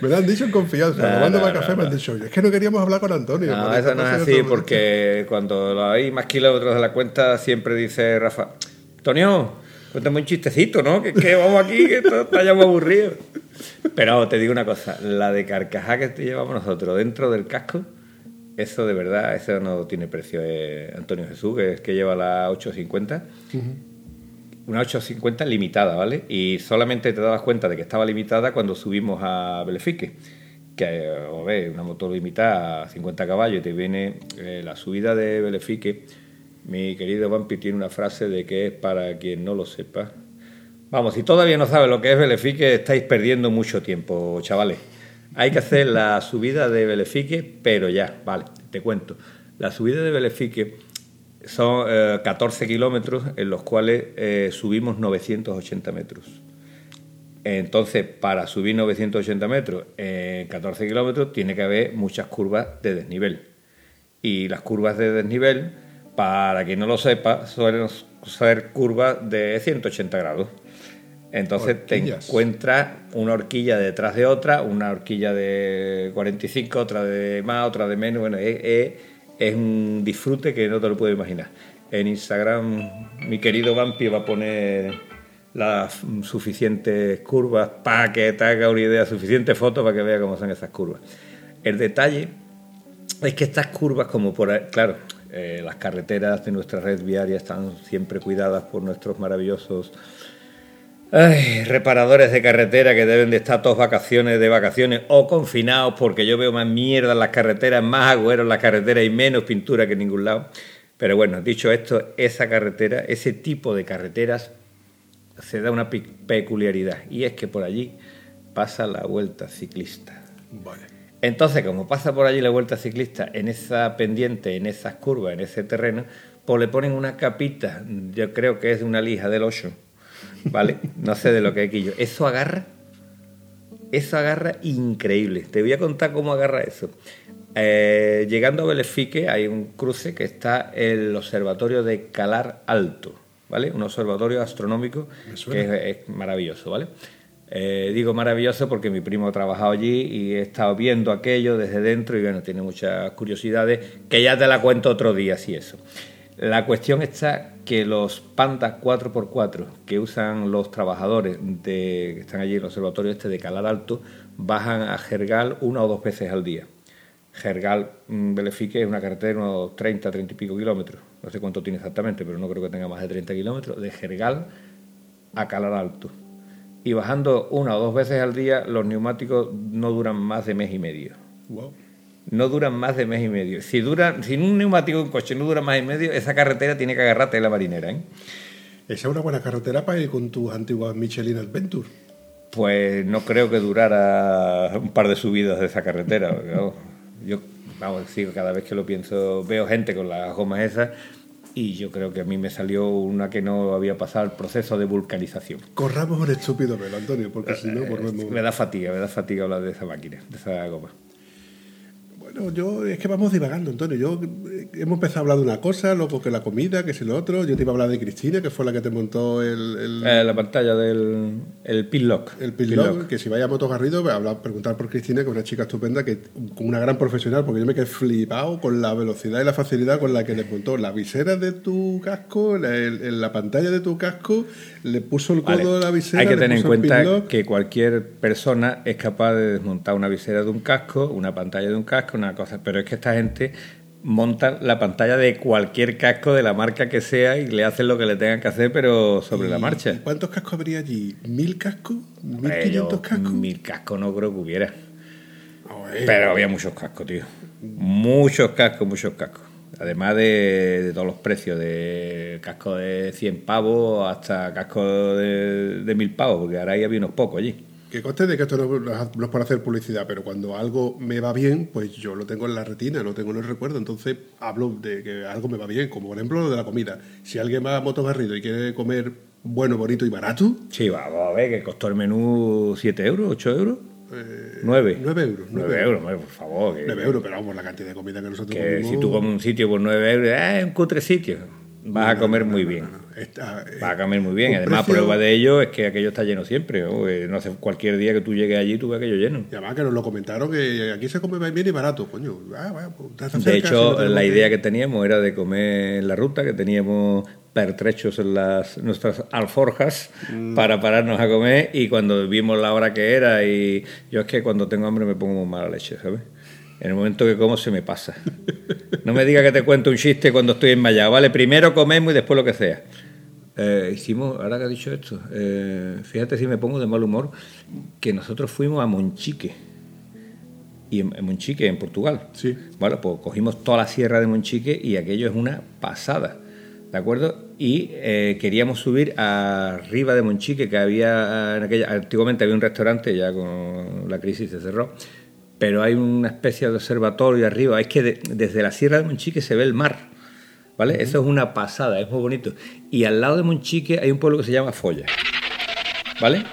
me lo han dicho en confianza, No, tomándome no, café me han dicho, es que no queríamos hablar con Antonio. No, eso no es así, porque cuando lo hay más kilómetros de la cuenta, siempre dice Rafa, Antonio, cuéntame un chistecito, ¿no? Que, que vamos aquí, que esto está ya muy aburrido. Pero te digo una cosa, la de carcajá que te llevamos nosotros dentro del casco, eso de verdad, eso no tiene precio. Eh, Antonio Jesús, que es que lleva la 850, una 850 limitada, ¿vale? Y solamente te dabas cuenta de que estaba limitada cuando subimos a Belefique, que eh, ver, una moto limitada a 50 caballos y te viene eh, la subida de Belefique. Mi querido Vampi tiene una frase de que es para quien no lo sepa. Vamos, si todavía no sabes lo que es Belefique, estáis perdiendo mucho tiempo, chavales. Hay que hacer la subida de Belefique, pero ya, vale, te cuento. La subida de Belefique son eh, 14 kilómetros en los cuales eh, subimos 980 metros. Entonces, para subir 980 metros en 14 kilómetros, tiene que haber muchas curvas de desnivel. Y las curvas de desnivel, para quien no lo sepa, suelen ser curvas de 180 grados. Entonces te encuentras una horquilla detrás de otra, una horquilla de 45, otra de más, otra de menos. Bueno, es, es- es un disfrute que no te lo puedo imaginar. En Instagram, mi querido Vampi va a poner las suficientes curvas para que te haga una idea, suficientes fotos para que vea cómo son esas curvas. El detalle es que estas curvas, como por ahí, claro, eh, las carreteras de nuestra red viaria están siempre cuidadas por nuestros maravillosos ay, reparadores de carretera que deben de estar todos vacaciones de vacaciones o confinados porque yo veo más mierda en las carreteras, más agüero en las carreteras y menos pintura que en ningún lado. Pero bueno, dicho esto, esa carretera, ese tipo de carreteras se da una pe- peculiaridad y es que por allí pasa la vuelta ciclista. Vale. Entonces, como pasa por allí la vuelta ciclista en esa pendiente, en esas curvas, en ese terreno, pues le ponen una capita, yo creo que es de una lija del 8, ¿vale? No sé de lo que es quillo. Eso agarra, eso agarra increíble. Te voy a contar cómo agarra eso. Eh, llegando a Belefique hay un cruce que está el observatorio de Calar Alto, ¿vale? Un observatorio astronómico que es maravilloso, ¿vale? Eh, digo maravilloso porque mi primo ha trabajado allí y he estado viendo aquello desde dentro y bueno, tiene muchas curiosidades que ya te la cuento otro día, si eso. La cuestión está que los Panda 4x4 que usan los trabajadores de, que están allí en el observatorio este de Calar Alto bajan a Jergal una o dos veces al día. Jergal mm, Belefique es una carretera de unos 30, 30 y pico kilómetros. No sé cuánto tiene exactamente, pero no creo que tenga más de 30 kilómetros. De Jergal a Calar Alto. Y bajando una o dos veces al día, los neumáticos no duran más de mes y medio. Wow. No duran más de mes y medio. Si, dura, si un neumático de un coche no dura más y medio, esa carretera tiene que agarrarte la marinera. ¿eh? Esa es una buena carretera para ir con tus antiguas Michelin Adventure. Pues no creo que durara un par de subidas de esa carretera. yo, vamos, sí, cada vez que lo pienso, veo gente con las gomas esas y yo creo que a mí me salió una que no había pasado el proceso de vulcanización. Corramos por estúpido velo, Antonio, porque si no Eh, volvemos... me da fatiga, me da fatiga hablar de esa máquina, de esa goma. Bueno, yo es que vamos divagando, Antonio. Yo eh, hemos empezado a hablar de una cosa, luego que la comida, que si lo otro. Yo te iba a hablar de Cristina, que fue la que te montó el, el, Eh, la pantalla del el pinlock. el Pinlock, que si vaya a Motos Garrido, voy a preguntar por Cristina, que es una chica estupenda, que con una gran profesional, porque yo me quedé flipado con la velocidad y la facilidad con la que le montó la visera de tu casco, la, el- el- la pantalla de tu casco, le puso el codo Vale. de la visera. Hay que tener en cuenta que cualquier persona es capaz de desmontar una visera de un casco, una pantalla de un casco, una cosa. Pero es que esta gente monta la pantalla de cualquier casco de la marca que sea y le hacen lo que le tengan que hacer, pero sobre la ¿Y marcha. ¿Cuántos cascos habría allí? ¿Mil cascos? ¿Mil quinientos cascos? Mil cascos no creo que hubiera. Pero había muchos cascos, tío. Muchos cascos, muchos cascos. Además de, de todos los precios, de casco de 100 pavos hasta casco de, de 1000 pavos, porque ahora ahí había unos pocos allí. Que conste de que esto no, no es para hacer publicidad, pero cuando algo me va bien, pues yo lo tengo en la retina, lo tengo en el recuerdo. Entonces hablo de que algo me va bien, como por ejemplo lo de la comida. Si alguien va a Moto Garrido y quiere comer bueno, bonito y barato, Sí, vamos a ver, que costó el menú 7 euros, 8 euros. 9. 9 euros. 9 euros, por favor. Que, 9 euros, pero vamos, la cantidad de comida que nosotros que si tú comes un sitio por 9 euros, eh, es un cutre sitio. Vas a comer muy bien. Está, eh, Vas a comer muy bien. Además, precio- prueba de ello es que aquello está lleno siempre. ¿no? Eh, no hace cualquier día que tú llegues allí, tú ves aquello lleno. Y además que nos lo comentaron que aquí se come bien y barato, coño. Ah, bueno, pues, De si hecho, la idea que teníamos era de comer en la ruta, que teníamos pertrechos en las nuestras alforjas Mm. para pararnos a comer y cuando vimos la hora que era y yo es que cuando tengo hambre me pongo muy mala leche, ¿sabes? En el momento que como se me pasa. No me diga que te cuento un chiste cuando estoy enmayado, ¿vale? Primero comemos y después lo que sea. Eh, hicimos, ahora que ha dicho esto, eh, fíjate si me pongo de mal humor, que nosotros fuimos a Monchique. Y en, en Monchique, en Portugal. Sí. Bueno, pues cogimos toda la sierra de Monchique y aquello es una pasada, ¿de acuerdo? Y eh, queríamos subir arriba de Monchique, que había en aquella, antiguamente había un restaurante, ya con la crisis se cerró, pero hay una especie de observatorio arriba, es que de- desde la sierra de Monchique se ve el mar, ¿vale? Eso es una pasada, es muy bonito. Y al lado de Monchique hay un pueblo que se llama Folla, ¿vale?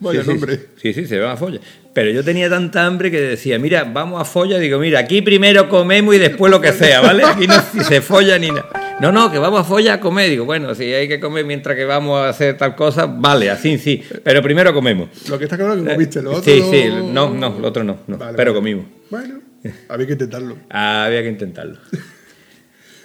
Vaya Sí, sí, nombre. Sí, sí, se llama Folla. Pero yo tenía tanta hambre que decía, mira, vamos a Folla. Digo, mira, aquí primero comemos y después lo que sea, ¿vale? Aquí no se folla ni nada. No, no, que vamos a Folla a comer. Digo, bueno, si hay que comer mientras que vamos a hacer tal cosa, vale, así sí. Pero primero comemos. Lo que está claro es que comiste, lo otro Sí, sí, no, no, lo otro no, no, Vale, pero vale. comimos. Bueno, había que intentarlo. Había que intentarlo.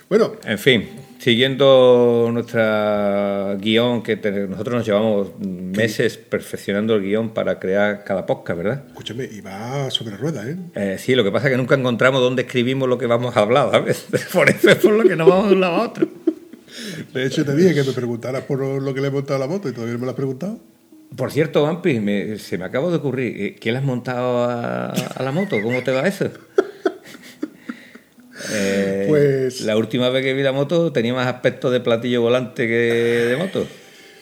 Bueno, En fin, siguiendo nuestra guion, que te- nosotros nos llevamos meses perfeccionando el guion para crear cada podcast, ¿verdad? escúchame, iba sobre ruedas, ¿eh? Eh, sí, lo que pasa es que nunca encontramos dónde escribimos lo que vamos a hablar, ¿sabes? Por eso es por lo que nos vamos de un lado a otro. De hecho, te dije que me preguntaras por lo que le he montado a la moto y todavía no me lo has preguntado. Por cierto, Vampi, me- se me acaba de ocurrir, eh, ¿qué le has montado a, a la moto? ¿Cómo te va eso? Eh, Pues- La última vez que vi la moto tenía más aspecto de platillo volante que de moto.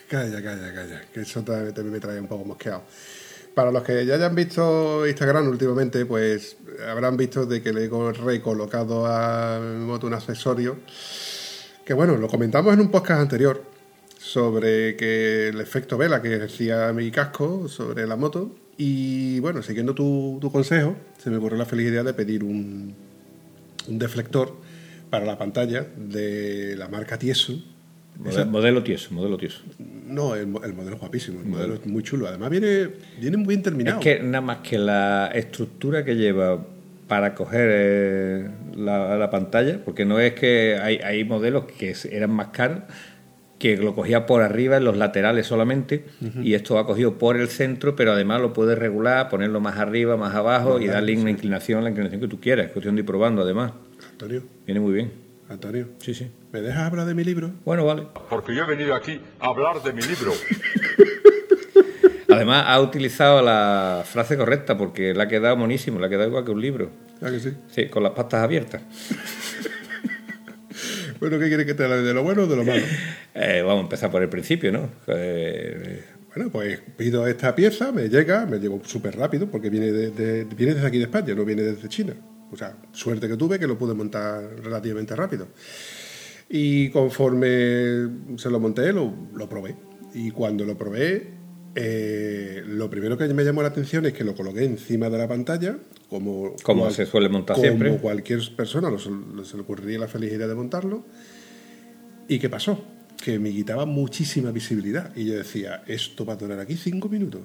Calla, calla, calla, que eso también también me trae un poco mosqueado. Para los que ya hayan visto Instagram últimamente, pues habrán visto de que le he recolocado a mi moto un accesorio que bueno, lo comentamos en un podcast anterior sobre que el efecto vela que decía mi casco sobre la moto y bueno, siguiendo tu, tu consejo, se me ocurrió la feliz idea de pedir un, un deflector para la pantalla de la marca Tieso. Modelo, modelo tieso, modelo tieso. No, el, el modelo es guapísimo, el modelo es muy chulo. Además viene, viene muy bien terminado. Es que nada más que la estructura que lleva para coger eh, la, la pantalla, porque no es que hay, hay modelos que eran más caros, que lo cogía por arriba en los laterales solamente, y esto ha cogido por el centro, pero además lo puedes regular, ponerlo más arriba, más abajo y darle una inclinación, la inclinación que tú quieras. Es cuestión de ir probando, además. Antonio, Viene muy bien. Antonio, Sí, sí. ¿me dejas hablar de mi libro? Bueno, vale. Porque yo he venido aquí a hablar de mi libro. Además, ha utilizado la frase correcta porque le ha quedado monísimo, le ha quedado igual que un libro. ¿Ah, que sí? Sí, con las patas abiertas. Bueno, ¿qué quieres que te hable? ¿De lo bueno o de lo malo? Eh, vamos a empezar por el principio, ¿no? Eh, Bueno, pues pido esta pieza, me llega, me llevo súper rápido porque viene, de, de- viene desde aquí de España, no viene desde China. O sea, suerte que tuve que lo pude montar relativamente rápido. Y conforme se lo monté, lo, lo probé. Y cuando lo probé, eh, lo primero que me llamó la atención es que lo coloqué encima de la pantalla, como, Como se suele montar como siempre. cualquier persona lo, se le ocurriría la feliz idea de montarlo. ¿Y qué pasó? Que me quitaba muchísima visibilidad. Y yo decía, esto va a durar aquí cinco minutos.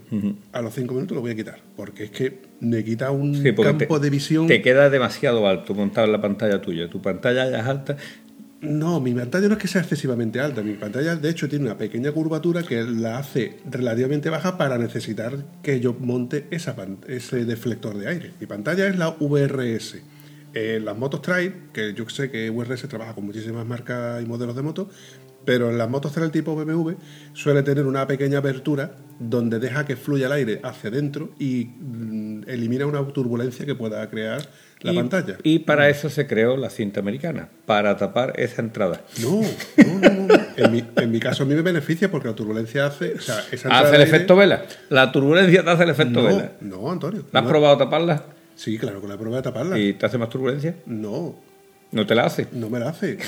A los cinco minutos lo voy a quitar. Porque es que me quita un Sí, campo te, de visión. Te queda demasiado alto montado en la pantalla tuya. Tu pantalla ya es alta. No, mi pantalla no es que sea excesivamente alta. Mi pantalla, de hecho, tiene una pequeña curvatura que la hace relativamente baja para necesitar que yo monte ese deflector de aire. Mi pantalla es la VRS. En las motos trail, que yo sé que VRS trabaja con muchísimas marcas y modelos de motos, pero en las motos trail tipo BMW suele tener una pequeña apertura donde deja que fluya el aire hacia adentro y mm, elimina una turbulencia que pueda crear la y, pantalla. Y para eso se creó la cinta americana, para tapar esa entrada. No, no, no, no. En mi, en mi caso a mí me beneficia porque la turbulencia hace... O sea, esa entrada Hace el aire- efecto vela. La turbulencia te hace el efecto no, vela. No, Antonio. ¿La has no. probado taparla? Sí, claro, con la prueba de taparla. ¿Y te hace más turbulencia? No, ¿No te la hace? no me la hace.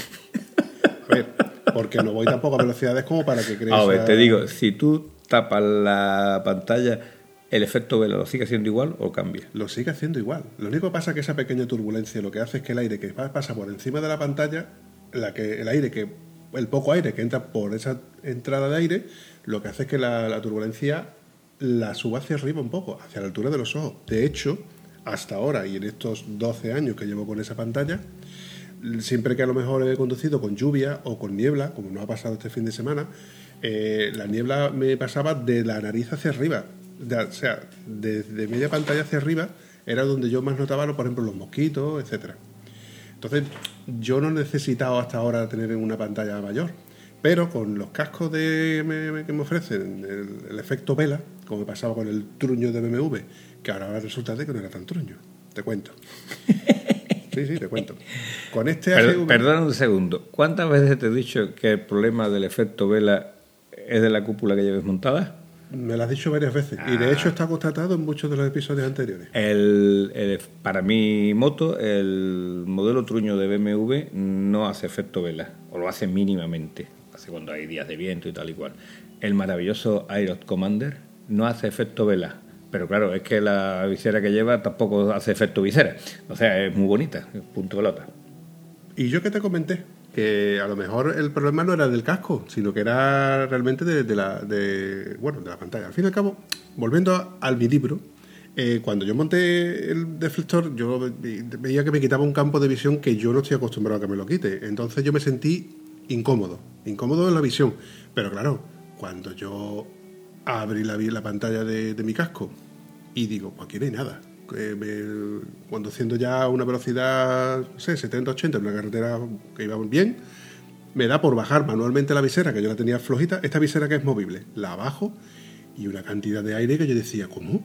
A ver, porque no voy tampoco a velocidades como para que crees... A ver, te digo, si tú tapas la pantalla, ¿el efecto vela lo sigue siendo igual o cambia? Lo sigue haciendo igual. Lo único que pasa es que esa pequeña turbulencia lo que hace es que el aire que pa- pasa por encima de la pantalla, la que, el aire que el poco aire que entra por esa entrada de aire, lo que hace es que la, la turbulencia la suba hacia arriba un poco, hacia la altura de los ojos. De hecho, hasta ahora y en estos 12 años que llevo con esa pantalla, siempre que a lo mejor he conducido con lluvia o con niebla, como nos ha pasado este fin de semana, eh, la niebla me pasaba de la nariz hacia arriba. De- o sea, desde media pantalla hacia arriba era donde yo más notaba, por ejemplo, los mosquitos, etcétera. Entonces, yo no he necesitado hasta ahora tener una pantalla mayor. Pero con los cascos de, me- me- que me ofrecen, el, el efecto vela, como me pasaba con el truño de BMW, que ahora resulta de que no era tan truño. Te cuento. Sí, sí, te cuento. Con este AGV perdona un segundo. ¿Cuántas veces te he dicho que el problema del efecto vela es de la cúpula que lleves montada? Me lo has dicho varias veces. Y de hecho está constatado en muchos de los episodios anteriores. El, el- para mi moto, el modelo truño de BMW no hace efecto vela, o lo hace mínimamente, hace cuando hay días de viento y tal y cual. El maravilloso Aerot Commander no hace efecto vela, pero claro, es que la visera que lleva tampoco hace efecto visera. O sea, es muy bonita, punto pelota. Y yo que te comenté que a lo mejor el problema no era del casco, sino que era realmente de, la, de, bueno, de la pantalla. Al fin y al cabo, volviendo al mi libro, eh, cuando yo monté el deflector, yo ve- veía que me quitaba un campo de visión que yo no estoy acostumbrado a que me lo quite. Entonces yo me sentí incómodo, incómodo en la visión. Pero claro, cuando yo abrí la, la pantalla de mi casco y digo, pues aquí no hay nada. Eh, me- conduciendo ya a una velocidad, no sé, 70, 80 en una carretera que iba bien, me da por bajar manualmente la visera, que yo la tenía flojita, esta visera que es movible, la bajo y una cantidad de aire que yo decía, ¿cómo?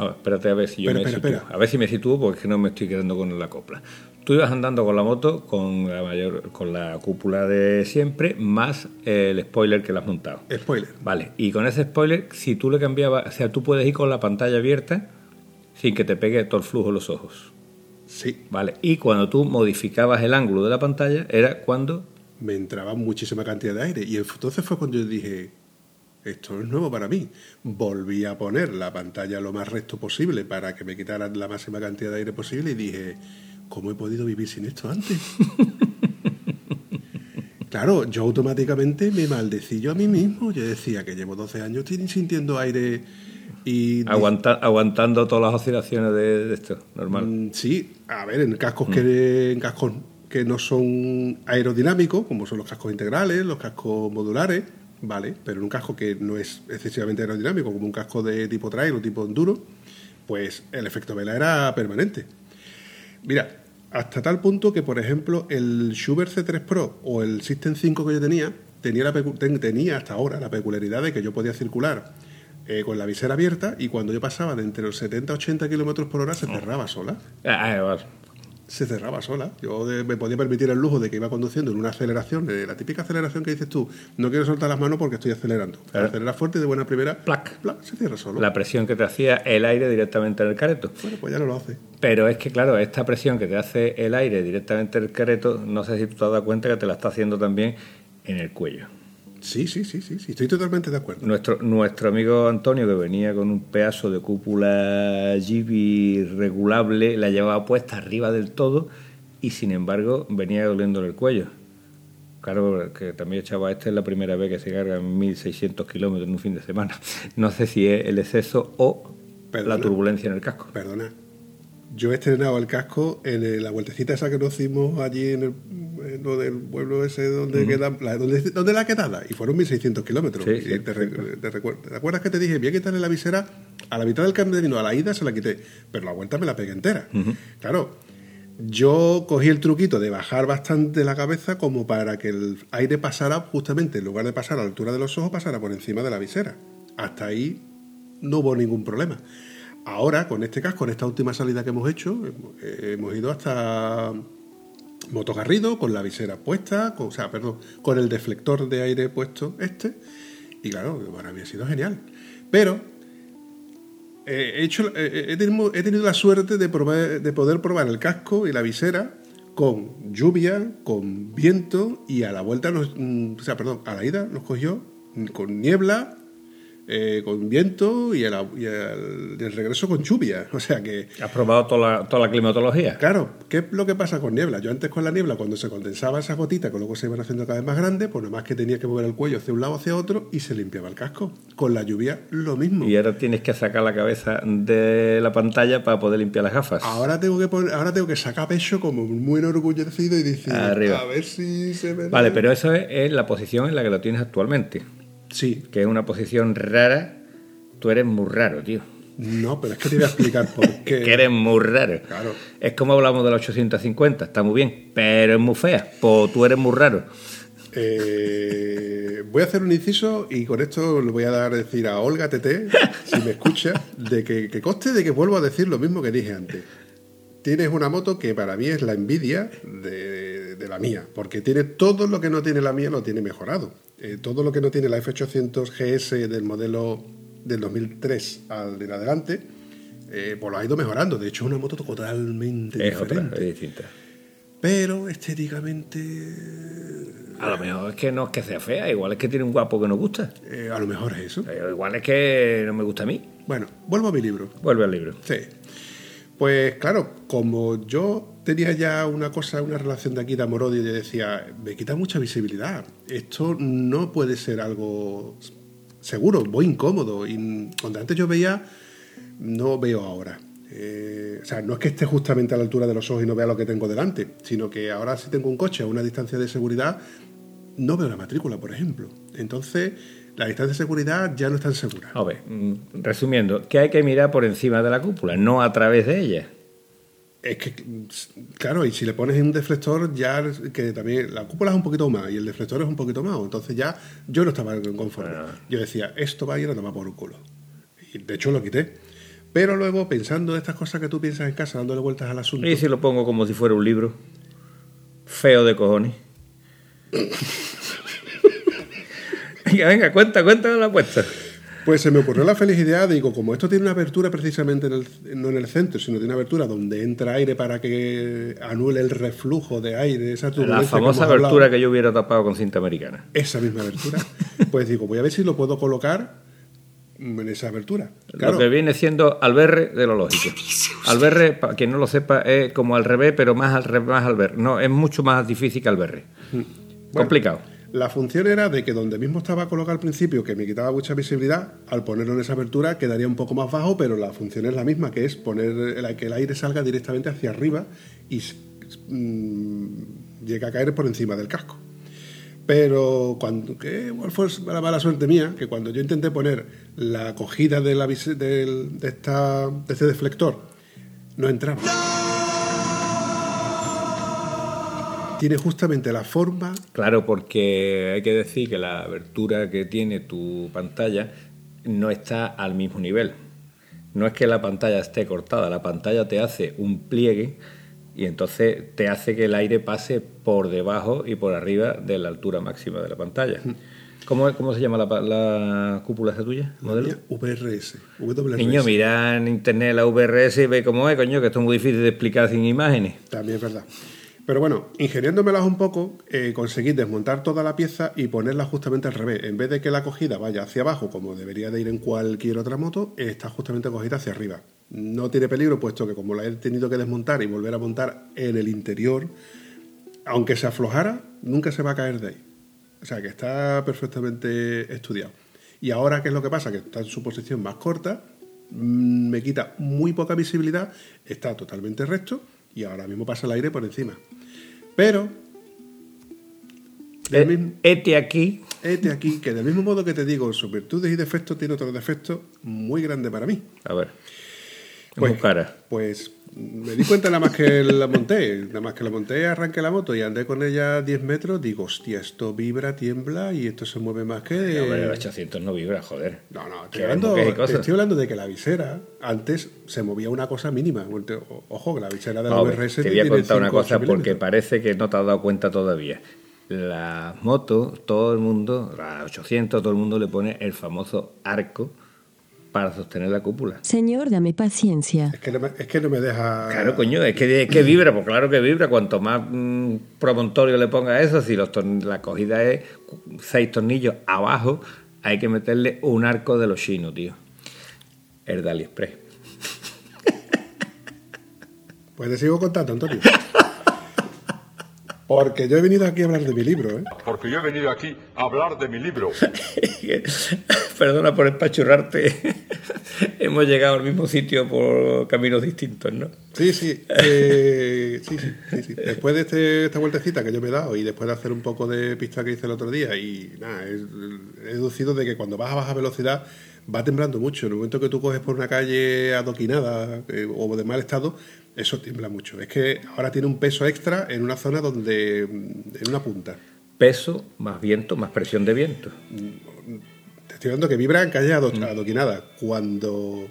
A ver, espérate a ver si yo Espera, me espera, sitúo. A ver si me sitúo porque es que no me estoy quedando con la copla. Tú ibas andando con la moto con la mayor, con la cúpula de siempre, más el spoiler que le has montado. Spoiler. Vale, y con ese spoiler, si tú le cambiabas, o sea, tú puedes ir con la pantalla abierta sin que te pegue todo el flujo los ojos. Sí, Vale, y cuando tú modificabas el ángulo de la pantalla, era cuando. me entraba muchísima cantidad de aire. Y entonces fue cuando yo dije, esto es nuevo para mí. Volví a poner la pantalla lo más recto posible para que me quitaran la máxima cantidad de aire posible y dije, ¿cómo he podido vivir sin esto antes? claro, yo automáticamente me maldecí yo a mí mismo. Yo decía que llevo 12 años sintiendo aire y... Aguanta- aguantando todas las oscilaciones de, de esto, normal. Mm, Sí, a ver, en cascos que en cascos que no son aerodinámicos, como son los cascos integrales, los cascos modulares, vale, pero en un casco que no es excesivamente aerodinámico, como un casco de tipo trail o tipo enduro, pues el efecto vela era permanente. Mira, hasta tal punto que, por ejemplo, el Schubert C3 Pro o el System 5 que yo tenía, tenía, la ten- tenía hasta ahora la peculiaridad de que yo podía circular eh, con la visera abierta y cuando yo pasaba de entre los 70 a 80 kilómetros por hora se cerraba sola. Ah, ah. Se cerraba sola. Yo de- me podía permitir el lujo de que iba conduciendo en una aceleración, de la típica aceleración que dices tú, no quiero soltar las manos porque estoy acelerando. Claro. Acelera fuerte y de buena primera, Plac. plac, se cierra solo. La presión que te hacía el aire directamente en el careto. Bueno, pues ya no lo hace. Pero es que, claro, esta presión que te hace el aire directamente en el careto, no sé si tú te has dado cuenta que te la está haciendo también en el cuello. Sí, sí, sí, sí, sí, estoy totalmente de acuerdo. Nuestro, nuestro amigo Antonio, que venía con un pedazo de cúpula Jeepy regulable, la llevaba puesta arriba del todo y sin embargo venía doliéndole el cuello. Claro, que también echaba este es la primera vez que se cargan 1600 kilómetros en un fin de semana. No sé si es el exceso o Perdona. la turbulencia en el casco. Perdona. Yo he estrenado el casco en el- la vueltecita esa que nos hicimos allí en, el, en lo del pueblo ese donde queda la, donde, donde la quedada y fueron 1600 kilómetros. Sí, Y sí, te, re- te recuer- ¿te acuerdas que te dije, voy a quitarle la visera a la mitad del camino, a la ida se la quité, pero la vuelta me la pegué entera. Claro, yo cogí el truquito de bajar bastante la cabeza como para que el aire pasara justamente, en lugar de pasar a la altura de los ojos, pasara por encima de la visera. Hasta ahí no hubo ningún problema. Ahora, con este casco, con esta última salida que hemos hecho, eh, hemos ido hasta Motogarrido, con la visera puesta, o sea, perdón, con el deflector de aire puesto este, y claro, para mí ha sido genial. Pero eh, he, hecho, eh, he, tenido, he tenido la suerte de, probar- de poder probar el casco y la visera con lluvia, con viento y a la vuelta, nos, mm, o sea, perdón, a la ida nos cogió con niebla, eh, con viento y, la- y y el regreso con lluvia. O sea que, ¿Has probado toda la, toda la climatología? claro, ¿qué es lo que pasa con niebla? Yo antes con la niebla, cuando se condensaba esa gotita, que luego se iban haciendo cada vez más grandes, pues nada más que tenía que mover el cuello hacia un lado hacia otro y se limpiaba el casco. Con la lluvia, lo mismo. Y ahora tienes que sacar la cabeza de la pantalla para poder limpiar las gafas. Ahora tengo que poner, ahora tengo que sacar pecho como muy enorgullecido y decir, Arriba. a ver si se me da". Vale, pero eso es, es la posición en la que lo tienes actualmente, Sí, que es una posición rara. Tú eres muy raro, tío. no, pero es que te voy a explicar por qué. Que eres muy raro. Claro. Es como hablamos de la 850, está muy bien, pero es muy fea. Pues tú eres muy raro. Eh, voy a hacer un inciso y con esto le voy a dar a decir a Olga TT, si me escucha, de que, que conste de que vuelvo a decir lo mismo que dije antes. Tienes una moto que para mí es la envidia de, de la mía, porque tiene todo lo que no tiene la mía, lo tiene mejorado. Eh, todo lo que no tiene la F800 GS del modelo del 2003 al en adelante, eh, pues lo ha ido mejorando. De hecho, es una moto totalmente Es otra, diferente. es distinta. Pero estéticamente, A lo mejor es que no es que sea fea, igual es que tiene un guapo que nos gusta. eh, a lo mejor es eso. Eh, Igual es que no me gusta a mí. Bueno, vuelvo a mi libro. Vuelve al libro. Sí. Pues claro, como yo tenía ya una cosa, una relación de aquí de amor-odio, yo decía, me quita mucha visibilidad. Esto no puede ser algo seguro, muy incómodo. Y cuando antes yo veía, no veo ahora. Eh, o sea, no es que esté justamente a la altura de los ojos y no vea lo que tengo delante, sino que ahora si tengo un coche a una distancia de seguridad, no veo la matrícula, por ejemplo. Entonces, la distancia de seguridad ya no es tan segura. A ver, mm, resumiendo, que hay que mirar por encima de la cúpula, no a través de ella. Es que, claro, y si le pones un deflector, ya que también la cúpula es un poquito más y el deflector es un poquito más, entonces ya yo no estaba conforme. Yo decía, esto va a ir a tomar por un culo. Y de hecho lo quité. Pero luego, pensando estas cosas que tú piensas en casa, dándole vueltas al asunto, Y si lo pongo como si fuera un libro, feo de cojones. venga, venga, cuenta, cuenta la apuesta. pues se me ocurrió la feliz idea, digo, como esto tiene una abertura precisamente en el, no en el centro, sino tiene una abertura donde entra aire para que anule el reflujo de aire, esa La que famosa hablado. abertura que yo hubiera tapado con cinta americana. esa misma abertura, pues digo, voy a ver si lo puedo colocar en esa abertura. Claro, Lo que viene siendo alberre de lo lógico. Alberre, para quien no lo sepa, es como al revés, pero más al revés, más alberre. No, es mucho más difícil que alberre. Complicado. La función era de que donde mismo estaba colocado al principio, que me quitaba mucha visibilidad, al ponerlo en esa abertura quedaría un poco más bajo, pero la función es la misma, que es poner el- que el aire salga directamente hacia arriba y mm, llega a caer por encima del casco. Pero cuando, que igual la mala suerte mía, que cuando yo intenté poner la acogida de, la, del- de, esta, de este deflector, no entraba. Tiene justamente la forma Claro, porque hay que decir que la abertura que tiene tu pantalla no está al mismo nivel. No es que la pantalla esté cortada, la pantalla te hace un pliegue y entonces te hace que el aire pase por debajo y por arriba de la altura máxima de la pantalla. ¿Cómo, cómo se llama la, cúpula esa tuya? ¿Modelo? Mía, VRS. WRS. Niño, mira en internet la VRS y ve cómo es, coño, que esto es muy difícil de explicar sin imágenes. También es verdad. Pero bueno, ingeniándomelas un poco, eh, conseguí desmontar toda la pieza y ponerla justamente al revés. En vez de que la cogida vaya hacia abajo, como debería de ir en cualquier otra moto, está justamente cogida hacia arriba. No tiene peligro, puesto que como la he tenido que desmontar y volver a montar en el interior, aunque se aflojara, nunca se va a caer de ahí. O sea que está perfectamente estudiado. Y ahora, ¿qué es lo que pasa? Que está en su posición más corta, mm, me quita muy poca visibilidad, está totalmente recto y ahora mismo pasa el aire por encima. Pero, del mismo- Este aquí, este aquí, que del mismo modo que te digo, sus virtudes y defectos, tiene otro defecto muy grande para mí. a ver, es Pues, cara. Pues me di cuenta nada más que la monté, nada más que la monté, arranqué la moto y andé con ella 10 metros, digo, hostia, esto vibra, tiembla y esto se mueve más que... No, hombre, el 800 no vibra, joder. No, no, estoy hablando, estoy hablando de que la visera antes se movía una cosa mínima. Ojo, que la visera de la No, VRS te voy a contar una 5 cosa porque parece que no te has dado cuenta todavía. Las motos, todo el mundo, la 800, todo el mundo le pone el famoso arco para sostener la cúpula. Señor, dame paciencia. Es que, no me, es que no me deja... Claro, coño, es que, es que vibra, pues claro que vibra. Cuanto más mm, promontorio le ponga a eso, si los la cogida es seis tornillos abajo, hay que meterle un arco de los chinos, tío. El de AliExpress. Pues te sigo contando, Antonio. Porque yo he venido aquí a hablar de mi libro, ¿eh? Porque yo he venido aquí a hablar de mi libro. Perdona por espachurrarte. Hemos llegado al mismo sitio por caminos distintos, ¿no? Sí, sí, eh, sí, sí, sí, sí. Después de este- esta vueltecita que yo me he dado y después de hacer un poco de pista que hice el otro día y nada, he, he deducido de que cuando vas a baja velocidad va temblando mucho. En el momento que tú coges por una calle adoquinada eh, o de mal estado, eso tiembla mucho. Es que ahora tiene un peso extra en una zona donde, en una punta. Peso más viento más presión de viento. Te estoy hablando que vibra en calle ado- adoquinada. Cuando,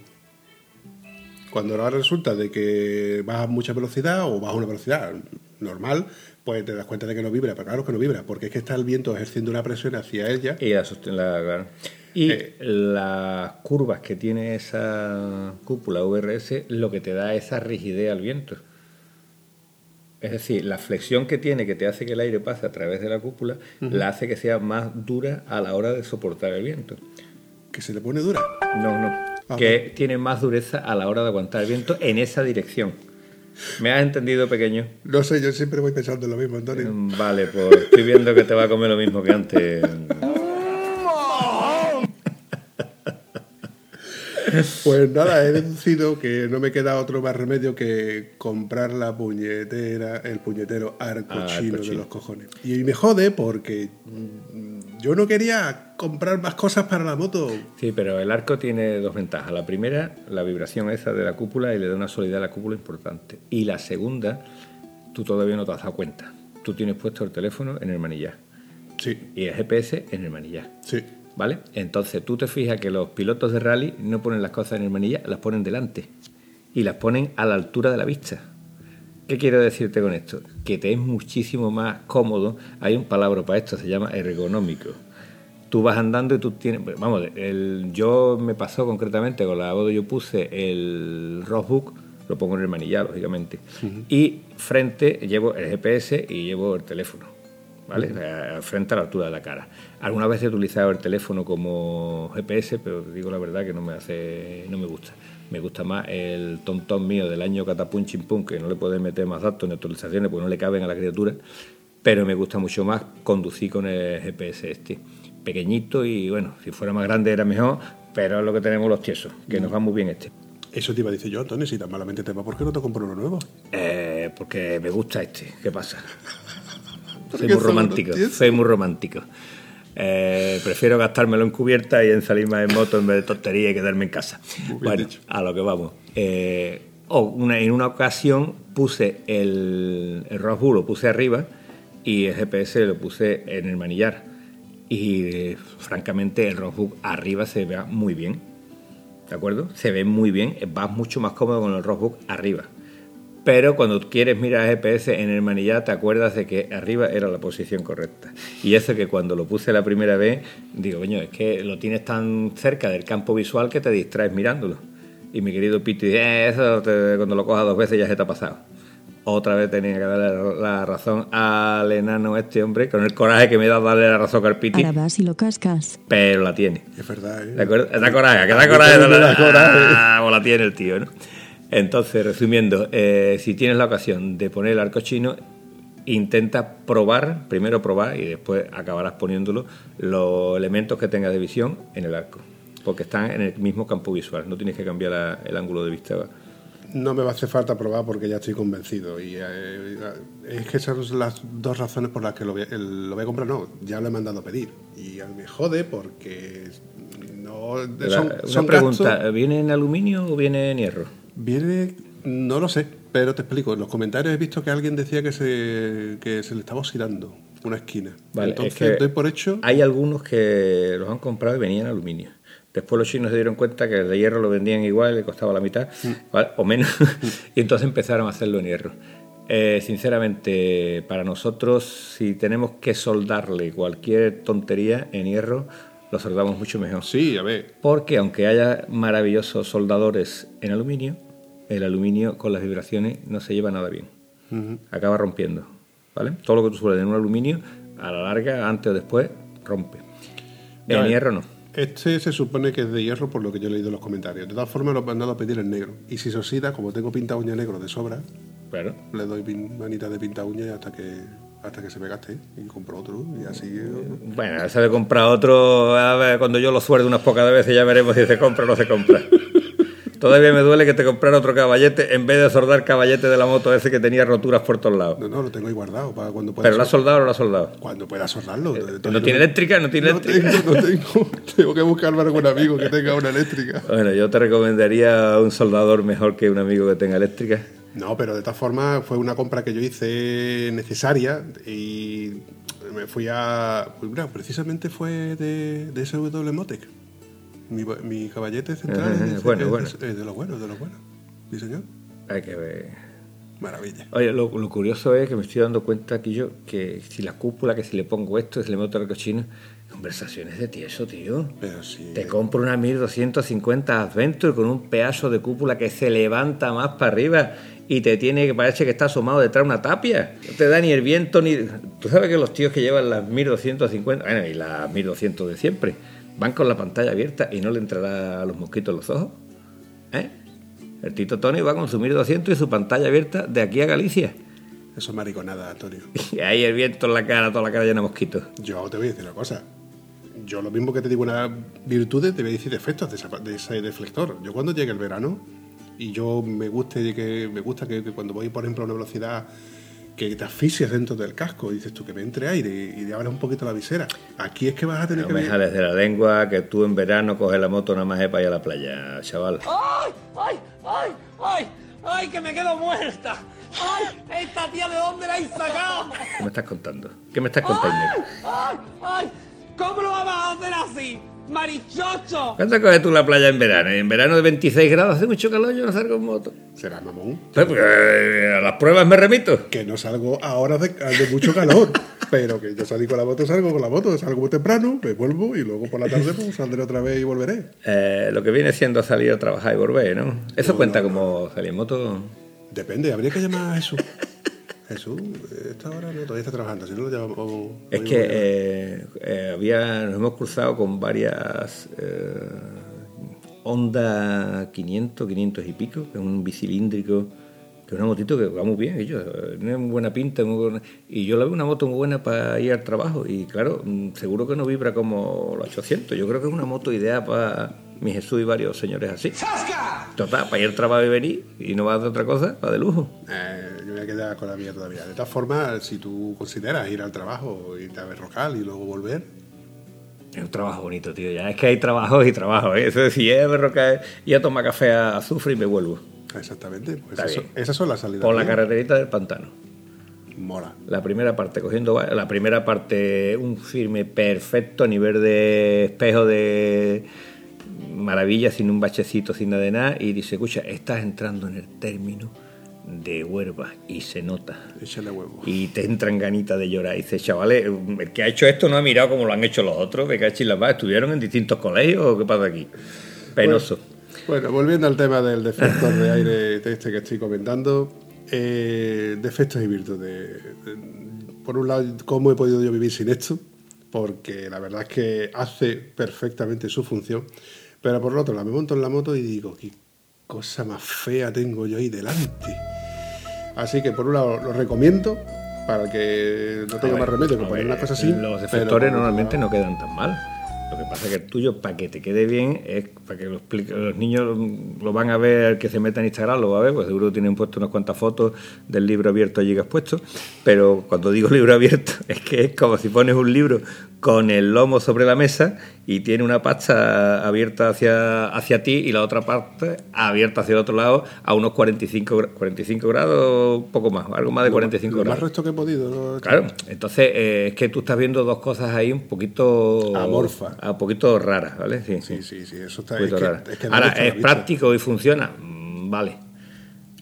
cuando ahora resulta de que vas a mucha velocidad o vas a una velocidad normal, pues te das cuenta de que no vibra. Pero claro que no vibra, porque es que está el viento ejerciendo una presión hacia ella. Y, la la-. Y Eh. las curvas que tiene esa cúpula VRS lo que te da es esa rigidez al viento. Es decir, la flexión que tiene, que te hace que el aire pase a través de la cúpula, la hace que sea más dura a la hora de soportar el viento. Que se le pone dura. No, no. Ah, que tiene más dureza a la hora de aguantar el viento en esa dirección. ¿Me has entendido, pequeño? No sé, yo siempre voy pensando lo mismo, Antonio. Mm, Vale, pues estoy viendo que te va a comer lo mismo que antes. Pues nada, he deducido que no me queda otro más remedio que comprar la puñetera, el puñetero arco Ah, arco chino de chino. los cojones. Y me jode porque mm, yo no quería comprar más cosas para la moto. Sí, pero el arco tiene dos ventajas. La primera, la vibración esa de la cúpula y le da una solidez a la cúpula importante. Y la segunda, tú todavía no te has dado cuenta. Tú tienes puesto el teléfono en el manillar Sí, y el GPS en el manillar. sí. ¿Vale? Entonces tú te fijas que los pilotos de rally no ponen las cosas en el manillar, las ponen delante. Y las ponen a la altura de la vista. ¿Qué quiero decirte con esto? Que te es muchísimo más cómodo. Hay un palabra para esto, se llama ergonómico. Tú vas andando y tú tienes. Vamos, el, yo me pasó concretamente con la moto, yo puse el roadbook, lo pongo en el manillar, lógicamente. Y frente llevo el GPS y llevo el teléfono. ¿Vale? Frente a la altura de la cara. Alguna vez he utilizado el teléfono como GPS, pero digo la verdad que no me hace, no me gusta. Me gusta más el tontón mío del año catapum chimpum, que no le puedes meter más datos ni actualizaciones porque no le caben a la criatura, pero me gusta mucho más conducir con el GPS este. Pequeñito y bueno, si fuera más grande era mejor, pero es lo que tenemos los tiesos, que nos va muy bien este. Eso te iba a decir yo, Antonio, si tan malamente te va, ¿por qué no te compro uno nuevo? Eh, porque me gusta este. ¿Qué pasa? Soy muy romántico. lo tienes. Soy muy romántico. Eh, prefiero gastármelo en cubierta y en salir más en moto en vez de tontería y quedarme en casa. Bueno, dicho. a lo que vamos. Eh, oh, una- en una ocasión puse el, el lo puse arriba y el GPS lo puse en el manillar. Y eh, francamente el Rockbook arriba se ve muy bien. ¿De acuerdo? Se ve muy bien. Vas mucho más cómodo con el Rockbook arriba. Pero cuando quieres mirar GPS en el manillar te acuerdas de que arriba era la posición correcta. Y eso que cuando lo puse la primera vez, digo, coño, es que lo tienes tan cerca del campo visual que te distraes mirándolo. Y mi querido Piti dice, "Eh, eso te- cuando lo cojas dos veces ya se te ha pasado. Otra vez tenía que darle la razón al enano este hombre, con el coraje que me da darle la razón al Piti, Ahora vas y lo cascas. pero la tiene. Es verdad, ¿eh? ¿De acuerdo? Da coraje, que A da coraje. da coraje. Ah, pues la tiene el tío, ¿no? Entonces, resumiendo, eh, si tienes la ocasión de poner el arco chino, intenta probar, primero probar y después acabarás poniéndolo, los elementos que tengas de visión en el arco. Porque están en el mismo campo visual, no tienes que cambiar la- el ángulo de vista. No me va a hacer falta probar porque ya estoy convencido. Y eh, es que esas son las dos razones por las que lo voy, el- lo voy a comprar. No, ya lo he mandado a pedir. Y me jode porque no. Son, una son pregunta, gastos- ¿viene en aluminio o viene en hierro? Viene. No lo sé, pero te explico. En los comentarios he visto que alguien decía que se, que se le estaba oxidando una esquina. Vale, Entonces es que doy por hecho. Hay algunos que los han comprado y venían en aluminio. Después los chinos se dieron cuenta que el de hierro lo vendían igual, le costaba la mitad, Mm. ¿vale? o menos, y entonces empezaron a hacerlo en hierro. Eh, sinceramente, para nosotros, si tenemos que soldarle cualquier tontería en hierro, lo soldamos mucho mejor. Sí, a ver. Porque aunque haya maravillosos soldadores en aluminio, el aluminio con las vibraciones no se lleva nada bien. Acaba rompiendo. ¿vale? Todo lo que tú sueldes en un aluminio, a la larga, antes o después, rompe. Ya En ves. hierro no. Este se supone que es de hierro por lo que yo he leído en los comentarios. De todas formas, lo he mandado a pedir en negro. Y si se oxida, como tengo pinta uña negro de sobra, Claro. le doy manita de pinta uña hasta que hasta que se me gaste y compro otro y así Bueno, se de comprar otro. A ver, cuando yo lo suerde unas pocas veces ya veremos si se compra o no se compra. Todavía me duele que te comprara otro caballete en vez de soldar caballete de la moto ese que tenía roturas por todos lados. no no lo tengo ahí guardado para cuando pueda Pero lo has sol- soldado o no lo has soldado. cuando pueda soldarlo Entonces No tiene eléctrica, no tiene no eléctrica. tengo, no tengo tengo que buscarme algún amigo que tenga una eléctrica Bueno, yo te recomendaría un soldador mejor que un amigo que tenga eléctrica. no pero de todas formas fue una compra que yo hice necesaria y me fui a pues mira, precisamente fue de, de SW Motec mi, mi caballete central Ajá, es, bueno, es- bueno. es de los buenos de los buenos sí señor Hay que ver. maravilla Oye, lo, lo curioso es que me estoy dando cuenta aquí yo que si la cúpula, que si le pongo esto, si le meto el cochino, conversaciones de tieso, tío. pero sí Te compro una 1250 Adventure con un pedazo de cúpula que se levanta más para arriba y te tiene que parece que está asomado detrás de una tapia. No te da ni el viento ni. Tú sabes que los tíos que llevan las 1250, bueno, y las 1200 de siempre, van con la pantalla abierta y no le entrará a los mosquitos en los ojos. ¿Eh? El Tito Tony va con su 1200 y su pantalla abierta de aquí a Galicia. eso es mariconada Antonio Y ahí el viento en la cara, toda la cara llena de mosquitos. Yo te voy a decir una cosa. Yo lo mismo que te digo unas virtudes, te voy a decir defectos de, esa- de ese deflector. Yo cuando llegue el verano y yo me guste que me gusta que, que cuando voy por ejemplo a una velocidad que te asfixias dentro del casco y dices tú que me entre aire y, y abres un poquito la visera. Aquí es que vas a tener No que me ver- jales de la lengua que tú en verano coges la moto nada más es para ir a la playa, chaval. ¡Ay! ¡Ay! ¡Ay! ¡Ay! ¡Ay! ¡Que me quedo muerta! ¡Ay! ¿Esta tía de dónde la habéis sacado? ¿Qué me estás contando? ¿Qué me estás contando? ¡Ay! ¡Ay! ¿Cómo lo vamos a hacer así? ¡Marichocho! ¿Cuánto coges tú la playa en verano? En verano de 26 grados hace mucho calor, yo no salgo en moto. Será mamón. Pues, eh, a las pruebas me remito. Que no salgo a horas de, de mucho calor. pero que yo salí con la moto, salgo con la moto, salgo muy temprano, me vuelvo y luego por la tarde pues, saldré otra vez y volveré. Eh, lo que viene siendo salir a trabajar y volver, ¿no? Eso cuenta como salir en moto. Depende, habría que llamar a Jesús. Jesús, esta hora no, todavía está trabajando, si no lo llamamos. Es que eh, eh, había, nos hemos cruzado con varias eh, Honda 500, 500 y pico, que es un bicilíndrico, que es una motito que va muy bien, yo, eh, tiene muy buena pinta, muy buena- y yo la veo una moto muy buena para ir al trabajo, y claro, mm, seguro que no vibra como los 800, yo creo que es una moto ideal para mi Jesús y varios señores así. Total, para ir al trabajo y venir, y no va a hacer otra cosa, va de lujo. Eh, yo voy a quedar con la mía todavía. De todas formas, si tú consideras ir al trabajo, irte a ver Rocal y luego volver, Es un trabajo bonito, tío. Ya es que hay trabajos y trabajos. ¿eh? Eso es, si es berroca y a tomar café a azufre y me vuelvo. exactamente, pues eso- esas son las salidas. Por la mías. carreterita del pantano. Mola. La primera parte cogiendo la primera parte un firme perfecto a nivel de espejo de maravilla sin un bachecito sin nada de nada y dice escucha estás entrando en el término de huerva y se nota. Échale. Y te entran ganitas de llorar. Y dices, chavales, el que ha hecho esto no ha mirado como lo han hecho los otros. La paz. ¿Estuvieron en distintos colegios o qué pasa aquí? Penoso. Bueno, volviendo al tema del defector de aire de este que estoy comentando, eh, defectos y virtudes. Por un lado, ¿cómo he podido yo vivir sin esto? Porque la verdad es que hace perfectamente su función. Pero por el otro lado, me monto en la moto y digo, qué cosa más fea tengo yo ahí delante. Así que por un lado lo recomiendo para que no tenga más remedio que poner una cosa así. Los otro normalmente no quedan tan mal. Lo que pasa es que el tuyo, para que te quede bien, es para que lo explique- los niños lo van a ver, el que se meta en Instagram lo va a ver, pues seguro tienen puesto unas cuantas fotos del libro abierto allí que has puesto. Pero cuando digo libro abierto, es que es como si pones un libro con el lomo sobre la mesa y tiene una pasta abierta hacia, hacia ti y la otra parte abierta hacia el otro lado a unos 45, gra- 45 grados, poco más, algo más de 45 lo grados. más resto que he podido. ¿no? Claro, entonces eh, es que tú estás viendo dos cosas ahí un poquito. Amorfa. Un poquito raras, ¿vale? Sí, Sí, sí, sí, eso está. Es que, es que Ahora, ¿es práctico y funciona? Mm, Vale.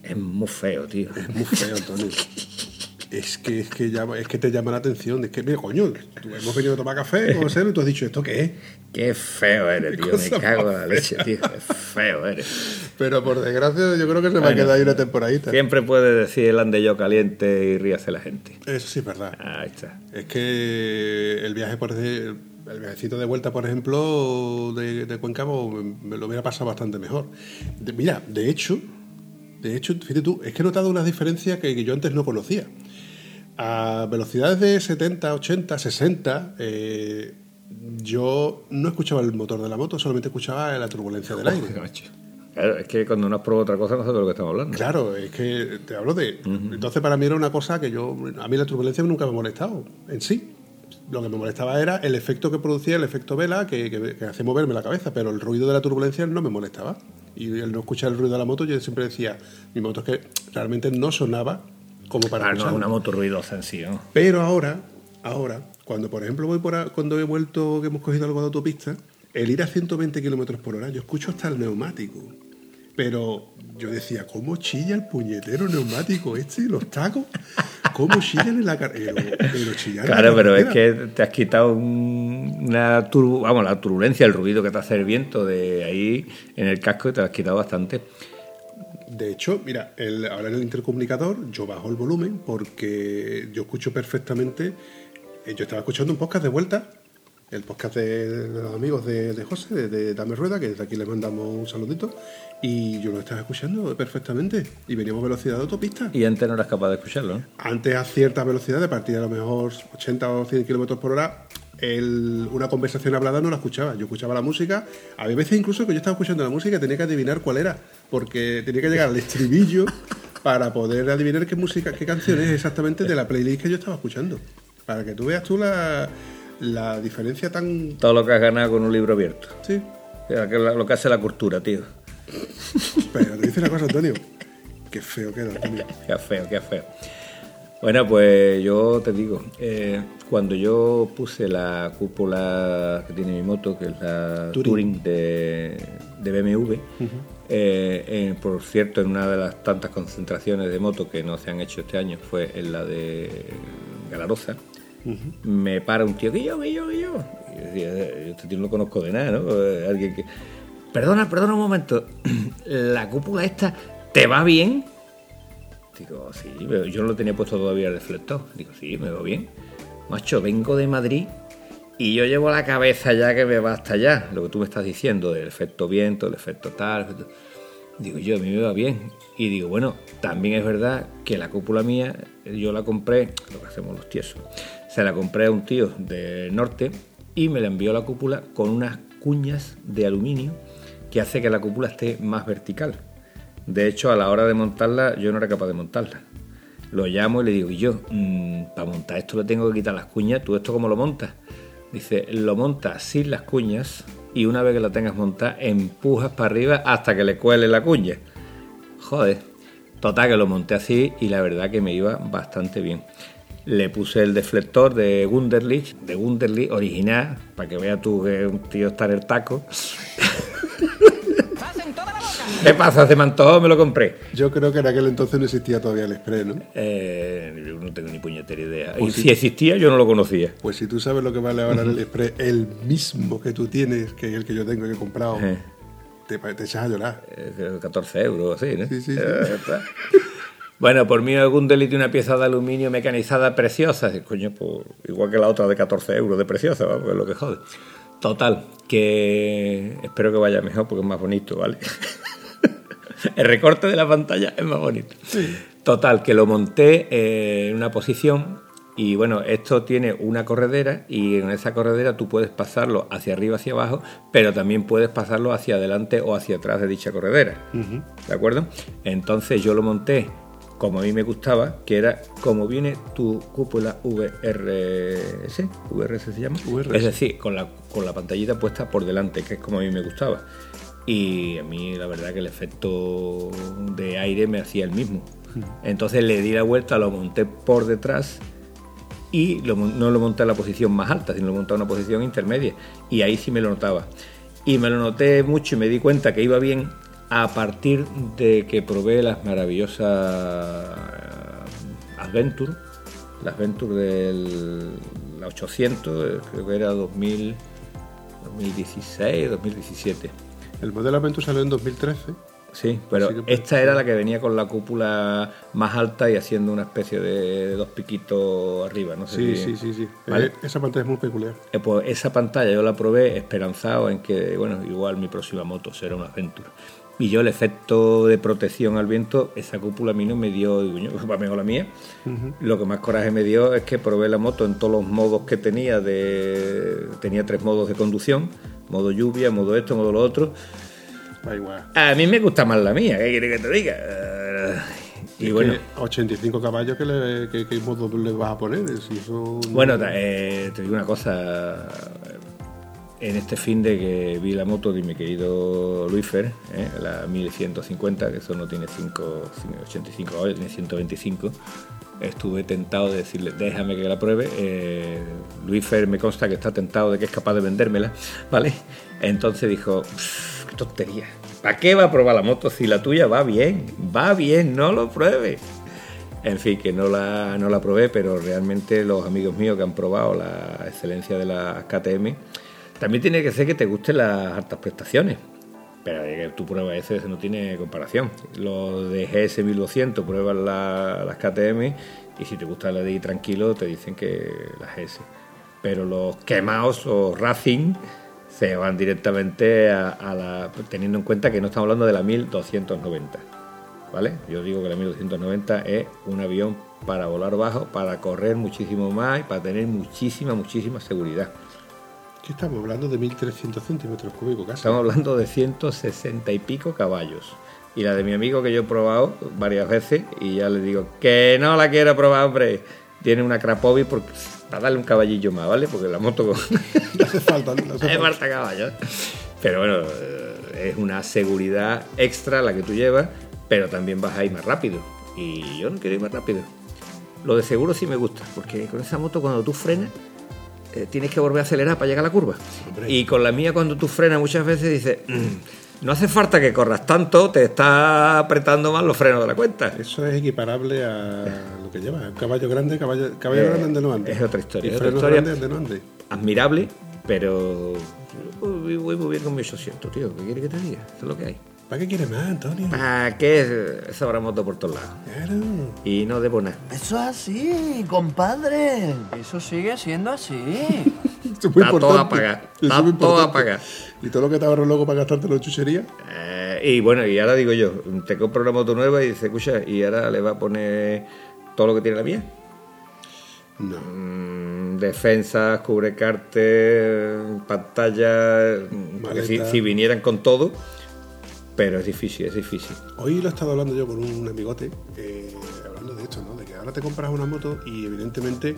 Es muy feo, tío. Es muy feo, Antonio. Es que, es, que llama, es que te llama la atención. Es que, mira, coño, tú hemos venido a tomar café con Cero y tú has dicho, ¿esto qué es? Qué feo eres, tío. Me cago en la leche, tío. Qué feo eres. Pero por desgracia, yo creo que se me ha quedado ahí una temporadita. Siempre puede decir el ande yo caliente y ríase la gente. Eso sí es verdad. Ahí está. Es que el viaje, por el viajecito de vuelta, por ejemplo, de, de Cuencabo, me lo hubiera pasado bastante mejor. De- mira, de hecho, de hecho, fíjate tú, es que he notado unas diferencias que, que yo antes no conocía. A velocidades de 70, 80, 60, eh, yo no escuchaba el motor de la moto, solamente escuchaba la turbulencia del aire. Claro, es que cuando no has probado otra cosa no sabes de lo que estamos hablando. Claro, es que te hablo de... Entonces para mí era una cosa que yo... A mí la turbulencia nunca me ha molestado en sí. Lo que me molestaba era el efecto que producía, el efecto vela, que, que, que hace moverme la cabeza, pero el ruido de la turbulencia no me molestaba. Y el no escuchar el ruido de la moto, yo siempre decía, mi moto es que realmente no sonaba como para Ah, no una moto ruidosa en sí, ¿no? Pero ahora, ahora, cuando por ejemplo voy por a- cuando he vuelto, que hemos cogido algo de autopista, el ir a 120 kilómetros por hora, yo escucho hasta el neumático. Pero yo decía, ¿cómo chilla el puñetero neumático este y los tacos? ¿Cómo chillan en la carretera? La Claro, pero es que te has quitado un- una turbu- vamos, la turbulencia, el ruido que te hace el viento de ahí en el casco y te lo has quitado bastante. De hecho, mira, ahora en el intercomunicador yo bajo el volumen porque yo escucho perfectamente. eh, Yo estaba escuchando un podcast de vuelta, el podcast de, los amigos de, de José, de, de Dame Rueda, que desde aquí les mandamos un saludito, y yo lo estaba escuchando perfectamente. Y veníamos a velocidad de autopista. Y antes no eras capaz de escucharlo, ¿no? Antes a cierta velocidad, a partir de a lo mejor 80 o 100 kilómetros por hora, el- una conversación hablada no la escuchaba. Yo escuchaba la música. Había veces incluso que yo estaba escuchando la música y tenía que adivinar cuál era, porque tenía que llegar al estribillo para poder adivinar qué música, qué canción es exactamente de la playlist que yo estaba escuchando. Para que tú veas tú la, la diferencia tan... Todo lo que has ganado con un libro abierto. Sí. Lo que hace la cultura, tío. Pero te dice una cosa, Antonio. Qué feo queda, Antonio. Qué feo, qué feo. Bueno, pues yo te digo, eh, cuando yo puse la cúpula que tiene mi moto, que es la Touring. Touring, de, de BMW, eh, por cierto, en una de las tantas concentraciones de moto que no se han hecho este año, fue en la de Galaroza, me para un tío, que yo, que yo, que yo. Y yo decía, "Eh, este tío no lo conozco de nada, ¿no? Eh, Alguien que... Perdona, perdona un momento, ¿la cúpula esta te va bien? Digo, sí, pero yo no lo tenía puesto todavía el reflector. Digo, sí, me veo bien. Macho, vengo de Madrid y yo llevo la cabeza ya que me va hasta allá. Lo que tú me estás diciendo, del efecto viento, el efecto tal. Digo, yo, a mí me va bien. Y digo, bueno, también es verdad que la cúpula mía, yo la compré, lo que hacemos los tiesos, se la compré a un tío del norte y me la envió la cúpula con unas cuñas de aluminio que hace que la cúpula esté más vertical. De hecho, a la hora de montarla, yo no era capaz de montarla. Lo llamo y le digo, y yo, "Mm, para montar esto le tengo que quitar las cuñas, ¿tú esto cómo lo montas? Dice, lo montas sin las cuñas y una vez que la tengas montada, empujas para arriba hasta que le cuele la cuña. Joder, total que lo monté así y la verdad que me iba bastante bien. Le puse el deflector de Wunderlich, de Wunderlich original, para que veas tú que un tío está en el taco. ¿Qué pasa? Se me antojó, me lo compré. Yo creo que en aquel entonces no existía todavía el Express, ¿no? Eh, yo no tengo ni puñetera idea. y Pues sí. si existía, yo no lo conocía. Pues si tú sabes lo que vale ahora el Express, el mismo que tú tienes, que es el que yo tengo que he comprado, Eh. te, te echas a llorar. Eh, 14 euros, así, ¿no? Sí, sí, sí. Eh. Bueno, por mí algún delito una pieza de aluminio mecanizada preciosa. Coño, pues igual que la otra de 14 euros de preciosa, vamos, es lo que jode. Total, que espero que vaya mejor porque es más bonito, ¿vale? El recorte de la pantalla es más bonito. Total, que lo monté eh, en una posición y bueno, esto tiene una corredera y en esa corredera tú puedes pasarlo hacia arriba, hacia abajo, pero también puedes pasarlo hacia adelante o hacia atrás de dicha corredera. ¿De acuerdo? Entonces yo lo monté como a mí me gustaba, que era como viene tu cúpula VRS, VRS se llama, VRS. es decir, con la, con la pantallita puesta por delante, que es como a mí me gustaba. Y a mí la verdad que el efecto de aire me hacía el mismo. Entonces le di la vuelta, lo monté por detrás y lo no lo monté en la posición más alta, sino lo monté en una posición intermedia. Y ahí sí me lo notaba. Y me lo noté mucho y me di cuenta que iba bien a partir de que probé las maravillosas eh, Adventure, las Adventure del la 800, eh, creo que era 2000, 2016, 2017. El modelo Aventus salió en 2013. Sí, pero que puede esta era la que venía con la cúpula más alta y haciendo una especie de dos piquitos arriba, no sé Sí, si- sí, sí, sí. ¿Vale? Eh, esa pantalla es muy peculiar. Eh, pues esa pantalla yo la probé esperanzado en que, bueno, igual mi próxima moto será una Aventure. Y yo el efecto de protección al viento, esa cúpula a mí no me dio, va mejor la mía. Lo que más coraje me dio es que probé la moto en todos los modos que tenía, de tenía tres modos de conducción, modo lluvia, modo esto, modo lo otro. A mí me gusta más la mía, ¿qué quiere que te diga? Y Es bueno, que a 85 caballos, ¿qué, le, qué, qué modo le vas a poner? Si Bueno, eh, te digo una cosa. En este fin de que vi la moto de mi querido Luifer, eh, la 1150, que eso no tiene 5, 85 caballos, tiene 125, estuve tentado de decirle, déjame que la pruebe. Eh, Luifer me consta que está tentado de que es capaz de vendérmela, ¿vale? Entonces dijo, "Pff, qué tontería. ¿Para qué va a probar la moto si la tuya va bien? Va bien, no lo pruebes. En fin, que no la, no la probé, pero realmente los amigos míos que han probado la excelencia de las KTM, también tiene que ser que te gusten las altas prestaciones. Pero tú pruebas ese, no tiene comparación. Los de GS 1200 prueban la- las KTM y si te gusta la de ir tranquilo te dicen que las GS. Pero los quemados o Racing se van directamente a, a la... teniendo en cuenta que no estamos hablando de la 1290. ¿vale? Yo digo que la 1290 es un avión para volar bajo, para correr muchísimo más y para tener muchísima, muchísima seguridad. ¿Qué estamos hablando? De 1300 centímetros cúbicos casi. Estamos hablando de 160 y pico caballos. Y la de mi amigo que yo he probado varias veces y ya le digo que no la quiero probar, hombre. Tiene una Krapovic porque, para darle un caballillo más, ¿vale? Porque la moto. No hace falta, ¿no? Hace falta. falta caballos. Pero bueno, es una seguridad extra la que tú llevas, pero también vas a ir más rápido. Y yo no quiero ir más rápido. Lo de seguro sí me gusta, porque con esa moto cuando tú frenas, eh, tienes que volver a acelerar para llegar a la curva. Hombre. Y con la mía cuando tú frenas muchas veces dices, "Mm, no hace falta que corras tanto, te está apretando más los frenos de la cuenta. Eso es equiparable a lo que lleva. Un caballo grande, caballo, caballo Eh, grande ande no ande. es otra historia, Y es otra historia. grandes ande no ande. Admirable, pero voy muy bien con mi 800, tío. ¿Qué quieres que te diga? Es lo que hay. ¿Para qué quieres más, Antonio? ¿Para qué esa habrá moto por todos lados? Claro. Y no debo nada. Eso es así, compadre. Eso sigue siendo así. Eso es muy Está todo a pagar. Está es todo a pagar. Y todo lo que te ahorras luego para gastarte en chuchería. Eh, y bueno, y ahora digo yo, te compro una moto nueva y dice, escucha, y ahora le va a poner todo lo que tiene la mía. No. Mm, defensas, cubrecarte, pantalla, si, si vinieran con todo, pero es difícil, es difícil. Hoy lo he estado hablando yo con un amigote, eh, hablando de esto, ¿no? De que ahora te compras una moto y evidentemente...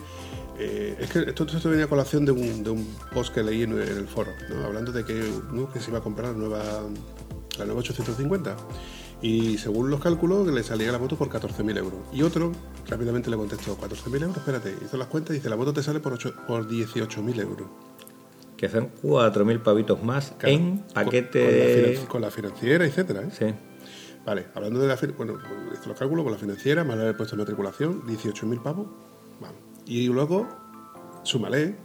eh, es que esto, esto venía a colación de un, de un post que leí en, el foro, ¿no? hablando de que, que se iba a comprar la nueva, la nueva 850 y según los cálculos le salía la moto por 14.000 euros. Y otro rápidamente le contestó, 14.000 euros, espérate, hizo las cuentas y dice, la moto te sale por, por 18.000 euros. Que son 4.000 pavitos más Claro, en paquete... Con, la, financiera, etcétera. ¿eh? Sí. Vale, hablando de la bueno, hice los cálculos con la financiera, más el puesto de matriculación, 18.000 pavos. Vamos. Y luego, súmale,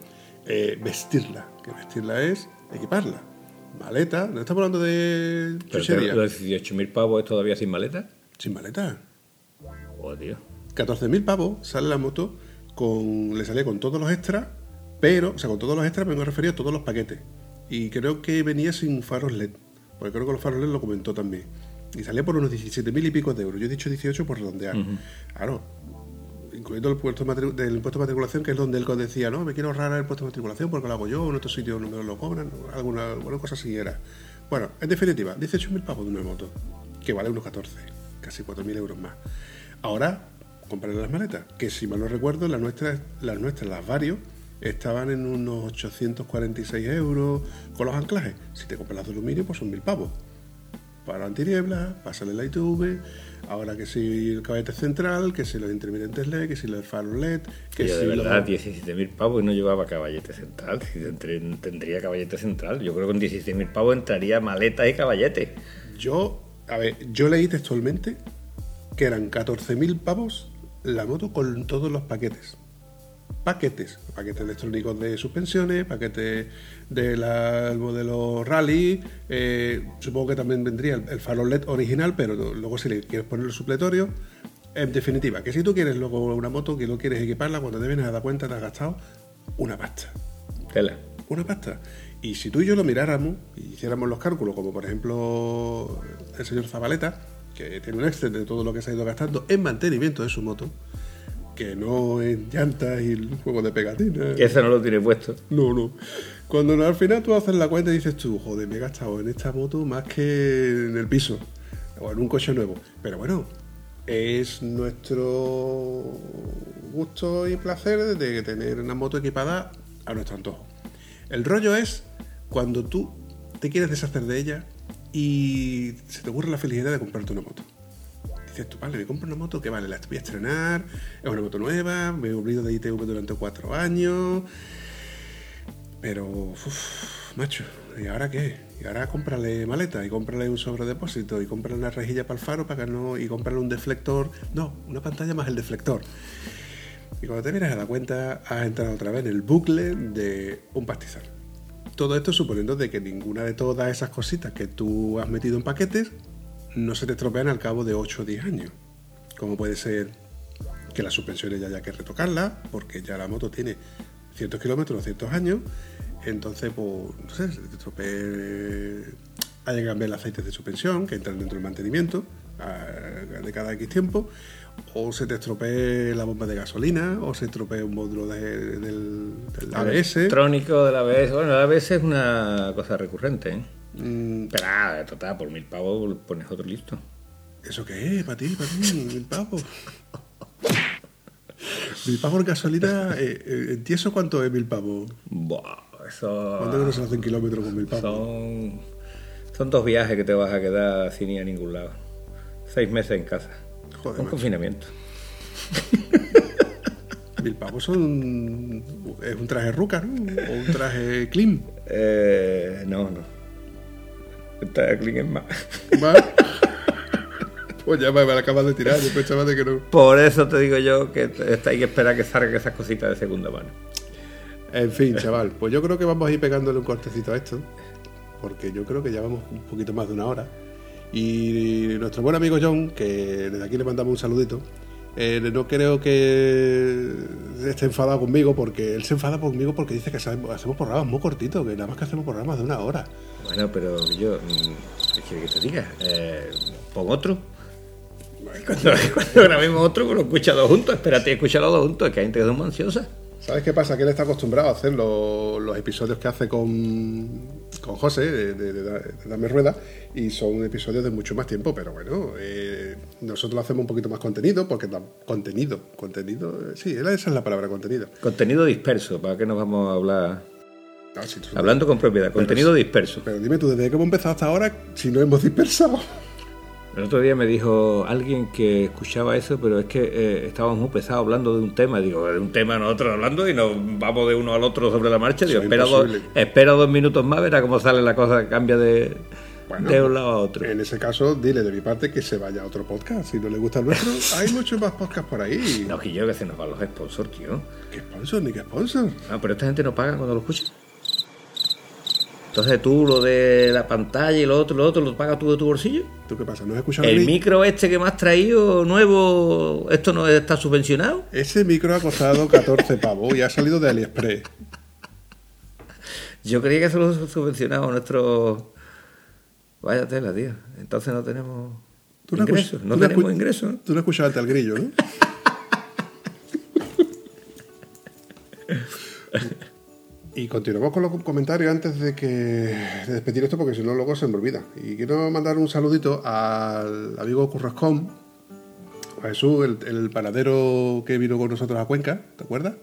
eh, vestirla, que vestirla es equiparla. Maleta, no estamos hablando de Pero los 18.000 pavos es todavía sin maleta. Sin maleta. Oh, tío. 14.000 pavos sale la moto, con, le salía con todos los extras, pero, o sea, con todos los extras me refería a todos los paquetes. Y creo que venía sin faros LED, porque creo que los faros LED lo comentó también. Y salía por unos 17.000 y pico de euros. Yo he dicho 18 por redondear. Claro, incluyendo el puesto del impuesto de matriculación, que es donde él decía, no, me quiero ahorrar el impuesto de matriculación porque lo hago yo, en otro sitio no me lo cobran, alguna, alguna cosa así era. Bueno, en definitiva, 18.000 pavos de una moto, que vale unos 14, casi 4.000 euros más. Ahora, comprarle las maletas, que si mal no recuerdo, las nuestras, las nuestras, las varios, estaban en unos 846 euros con los anclajes. Si te compras las de aluminio, pues son 1.000 pavos para antiniebla, pásale la ITV, ahora que si el caballete central, que si los intermitentes LED, que si los faros LED, que yo si de los- verdad, 17.000 pavos y no llevaba caballete central. Si tendría caballete central. Yo creo que con 16.000 pavos entraría maleta y caballete. Yo, a ver, yo leí textualmente que eran 14.000 pavos la moto con todos los paquetes. Paquetes, paquetes electrónicos de suspensiones, paquetes del modelo Rally, eh, supongo que también vendría el, el LED original, pero no- luego si le quieres poner el supletorio, en definitiva, que si tú quieres luego una moto, que no quieres equiparla, cuando te vienes a dar cuenta te has gastado una pasta Tela. una pasta. Y si tú y yo lo miráramos y hiciéramos los cálculos, como por ejemplo el señor Zabaleta, que tiene un Excel de todo lo que se ha ido gastando en mantenimiento de su moto, que no en llantas y el juego de pegatinas. Que ese no lo tiene puesto. No, no. Cuando al final tú haces la cuenta y dices tú, joder, me he gastado en esta moto más que en el piso o en un coche nuevo. Pero bueno, es nuestro gusto y placer de tener una moto equipada a nuestro antojo. El rollo es cuando tú te quieres deshacer de ella y se te ocurre la felicidad de comprarte una moto. Vale, me compro una moto que vale, la voy a estrenar, es una moto nueva, me he olvidado de ITV durante cuatro años, pero, macho, ¿y ahora qué? Y ahora cómprale maleta y cómprale un sobredepósito y cómprale una rejilla para el faro para que no, y cómprale un deflector, no, una pantalla más el deflector. Y cuando te vienes a dar cuenta, has entrado otra vez en el bucle de un pastizal. Todo esto suponiendo de que ninguna de todas esas cositas que tú has metido en paquetes no se te estropean al cabo de 8 o 10 años. Como puede ser que las suspensiones ya haya que retocarlas, porque ya la moto tiene ciertos kilómetros, ciertos años, entonces, pues, no sé, se te estropee, haya que cambiar el aceite de suspensión, que entran dentro del mantenimiento a- de cada X tiempo, o se te estropee la bomba de gasolina, o se estropee un módulo de- del, del ABS. Electrónico del ABS. Bueno, el ABS es una cosa recurrente, ¿eh? Mm, Pero, ah, total, por mil pavos pones otro listo. ¿Eso qué es? Para ti, para ti, mil pavos. Mil pavos en gasolina, eh, eh, ¿en tieso cuánto es mil pavos? Buah, eso... ¿Cuánto que no se hacen kilómetros con mil pavos? Son, son dos viajes que te vas a quedar sin ir a ningún lado. Seis meses en casa. Joder, Un confinamiento. Mil pavos son. Es un traje ruca, ¿no? O un traje clean. Eh, no, no. Esta de Kling es más. Va. Pues ya me, la acabas de tirar, yo pensaba de que no. Por eso te digo yo que hay que esperar que salgan esas cositas de segunda mano. En fin, chaval, pues yo creo que vamos a ir pegándole un cortecito a esto, porque yo creo que ya vamos un poquito más de una hora. Y nuestro buen amigo John, que desde aquí le mandamos un saludito, eh, no creo que esté enfadado conmigo, porque él se enfada conmigo porque dice que hacemos, programas muy cortitos, que nada más que hacemos programas de una hora. Bueno, pero yo. mm, ¿Qué quiere que te diga? Eh, pon otro. Cuando, cuando grabemos otro, pues lo escucha dos juntos. Espérate, escucha los dos juntos. Que hay gente que es muy ansiosa. ¿Sabes qué pasa? Que él está acostumbrado a hacer los, los episodios que hace con, con José, de, de- de- de Dame Rueda, y son episodios de mucho más tiempo, pero bueno, eh, nosotros hacemos un poquito más contenido, porque contenido, contenido, eh, sí, esa es la palabra, contenido. Contenido disperso. ¿Para qué nos vamos a hablar? Ah, sí, Hablando con propiedad. Contenido disperso. Pero dime tú, desde que hemos empezado hasta ahora, si no hemos dispersado. El otro día me dijo alguien que escuchaba eso, pero es que eh, estábamos muy pesados hablando de un tema. Digo, de un tema nosotros hablando y nos vamos de uno al otro sobre la marcha. Digo, espera dos, espera dos minutos más, verá cómo sale la cosa, cambia de, Bueno, de un lado a otro. En ese caso, dile de mi parte que se vaya a otro podcast. Si no le gusta el nuestro, hay muchos más podcasts por ahí. No, que yo que se nos van los sponsors, tío. ¿Qué sponsor ni qué sponsor? Ah, pero esta gente no paga cuando lo escucha. Entonces tú lo de la pantalla y lo otro, lo otro, lo pagas tú de tu bolsillo. ¿Tú qué pasa? ¿No has escuchado El mí? micro este que me has traído nuevo, ¿esto no está subvencionado? Ese micro ha costado 14 pavos y ha salido de AliExpress. Yo creía que solo subvencionaba nuestro... Vaya tela, tío. Entonces no tenemos Tú no ingresos. No tenemos escuch- ingresos. ¿no? Tú no escuchabas al grillo, ¿no? Y continuamos con los comentarios antes de que de despedir esto, porque si no luego se me olvida. Y quiero mandar un saludito al amigo Currascón, a Jesús, el, el panadero que vino con nosotros a Cuenca, ¿te acuerdas?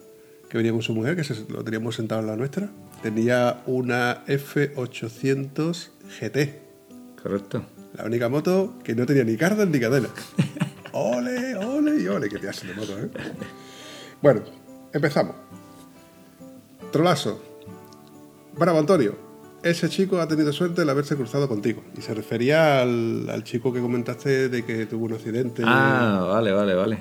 Que venía con su mujer, que se- lo teníamos sentado en la nuestra. Tenía una F800 GT. Correcto. La única moto que no tenía ni cardan ni cadena. Ole, ole y ole, qué pedazo de moto, ¿eh? Bueno, empezamos. Trolazo. Bravo, Antonio. Ese chico ha tenido suerte de haberse cruzado contigo. Y se refería al, al chico que comentaste de que tuvo un accidente. Ah, vale, vale, vale.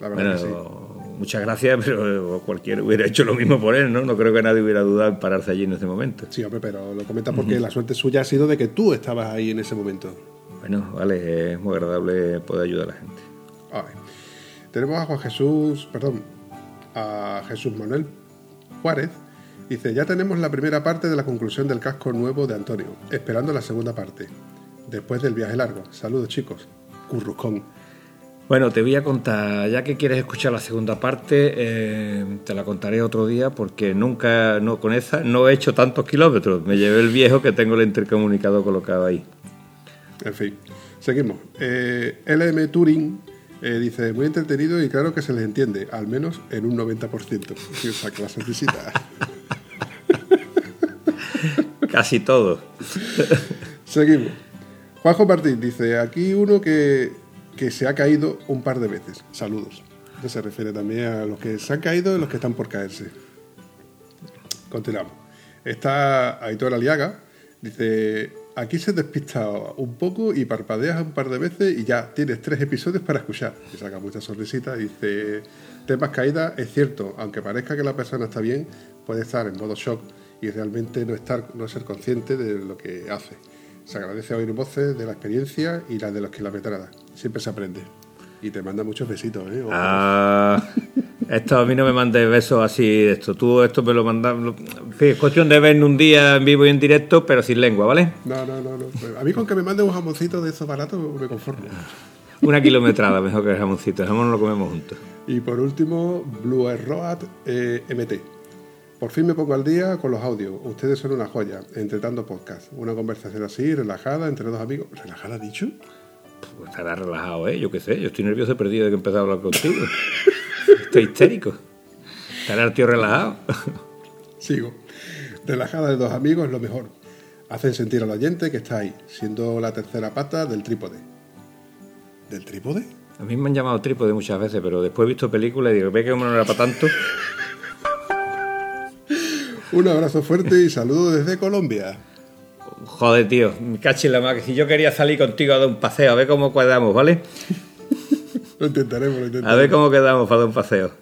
la verdad Bueno, que sí. muchas gracias, pero cualquiera hubiera hecho lo mismo por él, ¿no? No creo que nadie hubiera dudado en pararse allí en ese momento. Sí, hombre, pero lo comenta porque la suerte suya ha sido de que tú estabas ahí en ese momento. Bueno, vale, es muy agradable poder ayudar a la gente. Ay. Tenemos a Juan Jesús, perdón, a Jesús Manuel Juárez. Dice, ya tenemos la primera parte de la conclusión del casco nuevo de Antonio, esperando la segunda parte, después del viaje largo. Saludos chicos. Currucón. Bueno, te voy a contar, ya que quieres escuchar la segunda parte, eh, te la contaré otro día porque nunca, no, con esa, no he hecho tantos kilómetros. Me llevé el viejo que tengo el intercomunicador colocado ahí. En fin, seguimos. Eh, LM Turing eh, dice, muy entretenido y claro que se les entiende, al menos en un 90%. Sí, o sea, que la sonrisita. Casi todo. Seguimos. Juanjo Martín dice, aquí uno que, que se ha caído un par de veces. Saludos. Esto se refiere también a los que se han caído y los que están por caerse. Continuamos. Está Aitor Aliaga. Dice, aquí se despista un poco y parpadeas un par de veces y ya tienes tres episodios para escuchar. Y saca mucha sonrisita. Dice, temas caídas, es cierto, aunque parezca que la persona está bien, puede estar en modo shock y realmente no, estar, no ser consciente de lo que hace. Se agradece oír voces de la experiencia y las de los kilometradas. Siempre se aprende. Y te manda muchos besitos, ¿eh? Ah, esto a mí no me mandes besos así de esto. Tú esto me lo mandas. es cuestión de vernos un día en vivo y en directo, pero sin lengua, ¿vale? No, no, no, no. A mí con que me mande un jamoncito de esos baratos me conformo. Una kilometrada mejor que el jamoncito. El jamón lo comemos juntos. Y por último, Blue Road eh, MT. Por fin me pongo al día con los audios. Ustedes son una joya, entre tanto podcast. Una conversación así, relajada, entre dos amigos. ¿Relajada, dicho? Pues estará relajado, ¿eh? Yo qué sé. Yo estoy nervioso y perdido de que empecé a hablar contigo. Estoy histérico. Estará el tío relajado. Sigo. Relajada de dos amigos es lo mejor. Hacen sentir al oyente que está ahí, siendo la tercera pata del trípode. ¿Del trípode? A mí me han llamado trípode muchas veces, pero después he visto películas y digo, ve que no era para tanto. Un abrazo fuerte y saludo desde Colombia. Joder, tío, me caché la más que si yo quería salir contigo a dar un paseo, a ver cómo quedamos, ¿vale? Lo intentaremos, lo A intentaremos. ver cómo quedamos para dar un paseo.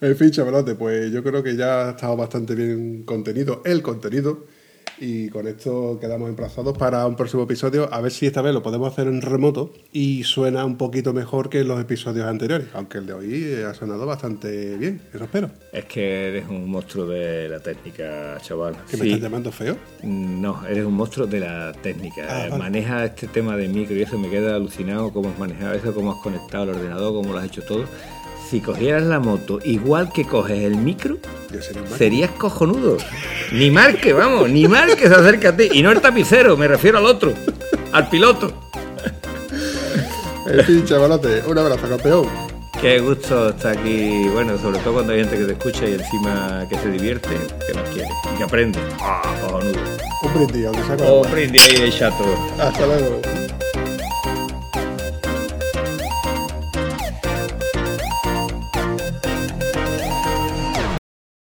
En fin, chavalote, pues yo creo que ya ha estado bastante bien contenido el contenido. Y con esto quedamos emplazados para un próximo episodio. A ver si esta vez lo podemos hacer en remoto y suena un poquito mejor que los episodios anteriores. Aunque el de hoy ha sonado bastante bien, eso espero. Es que eres un monstruo de la técnica, chaval. ¿Que me Sí. estás llamando feo? No, eres un monstruo de la técnica. Ah, Eh, vale. Maneja este tema de micro y eso me queda alucinado cómo has manejado eso, cómo has conectado el ordenador, cómo lo has hecho todo. Si cogieras la moto igual que coges el micro, un serías cojonudo. Ni marque, vamos, ni marque se acerca a ti. Y no el tapicero, me refiero al otro, al piloto. En fin, chavalote, un abrazo, campeón. Qué gusto estar aquí, bueno, sobre todo cuando hay gente que te escucha y encima que se divierte, que más quiere, y que aprende. Ah, cojonudo. Un brindis, aunque sea agua. brindis ahí de chato. Hasta luego.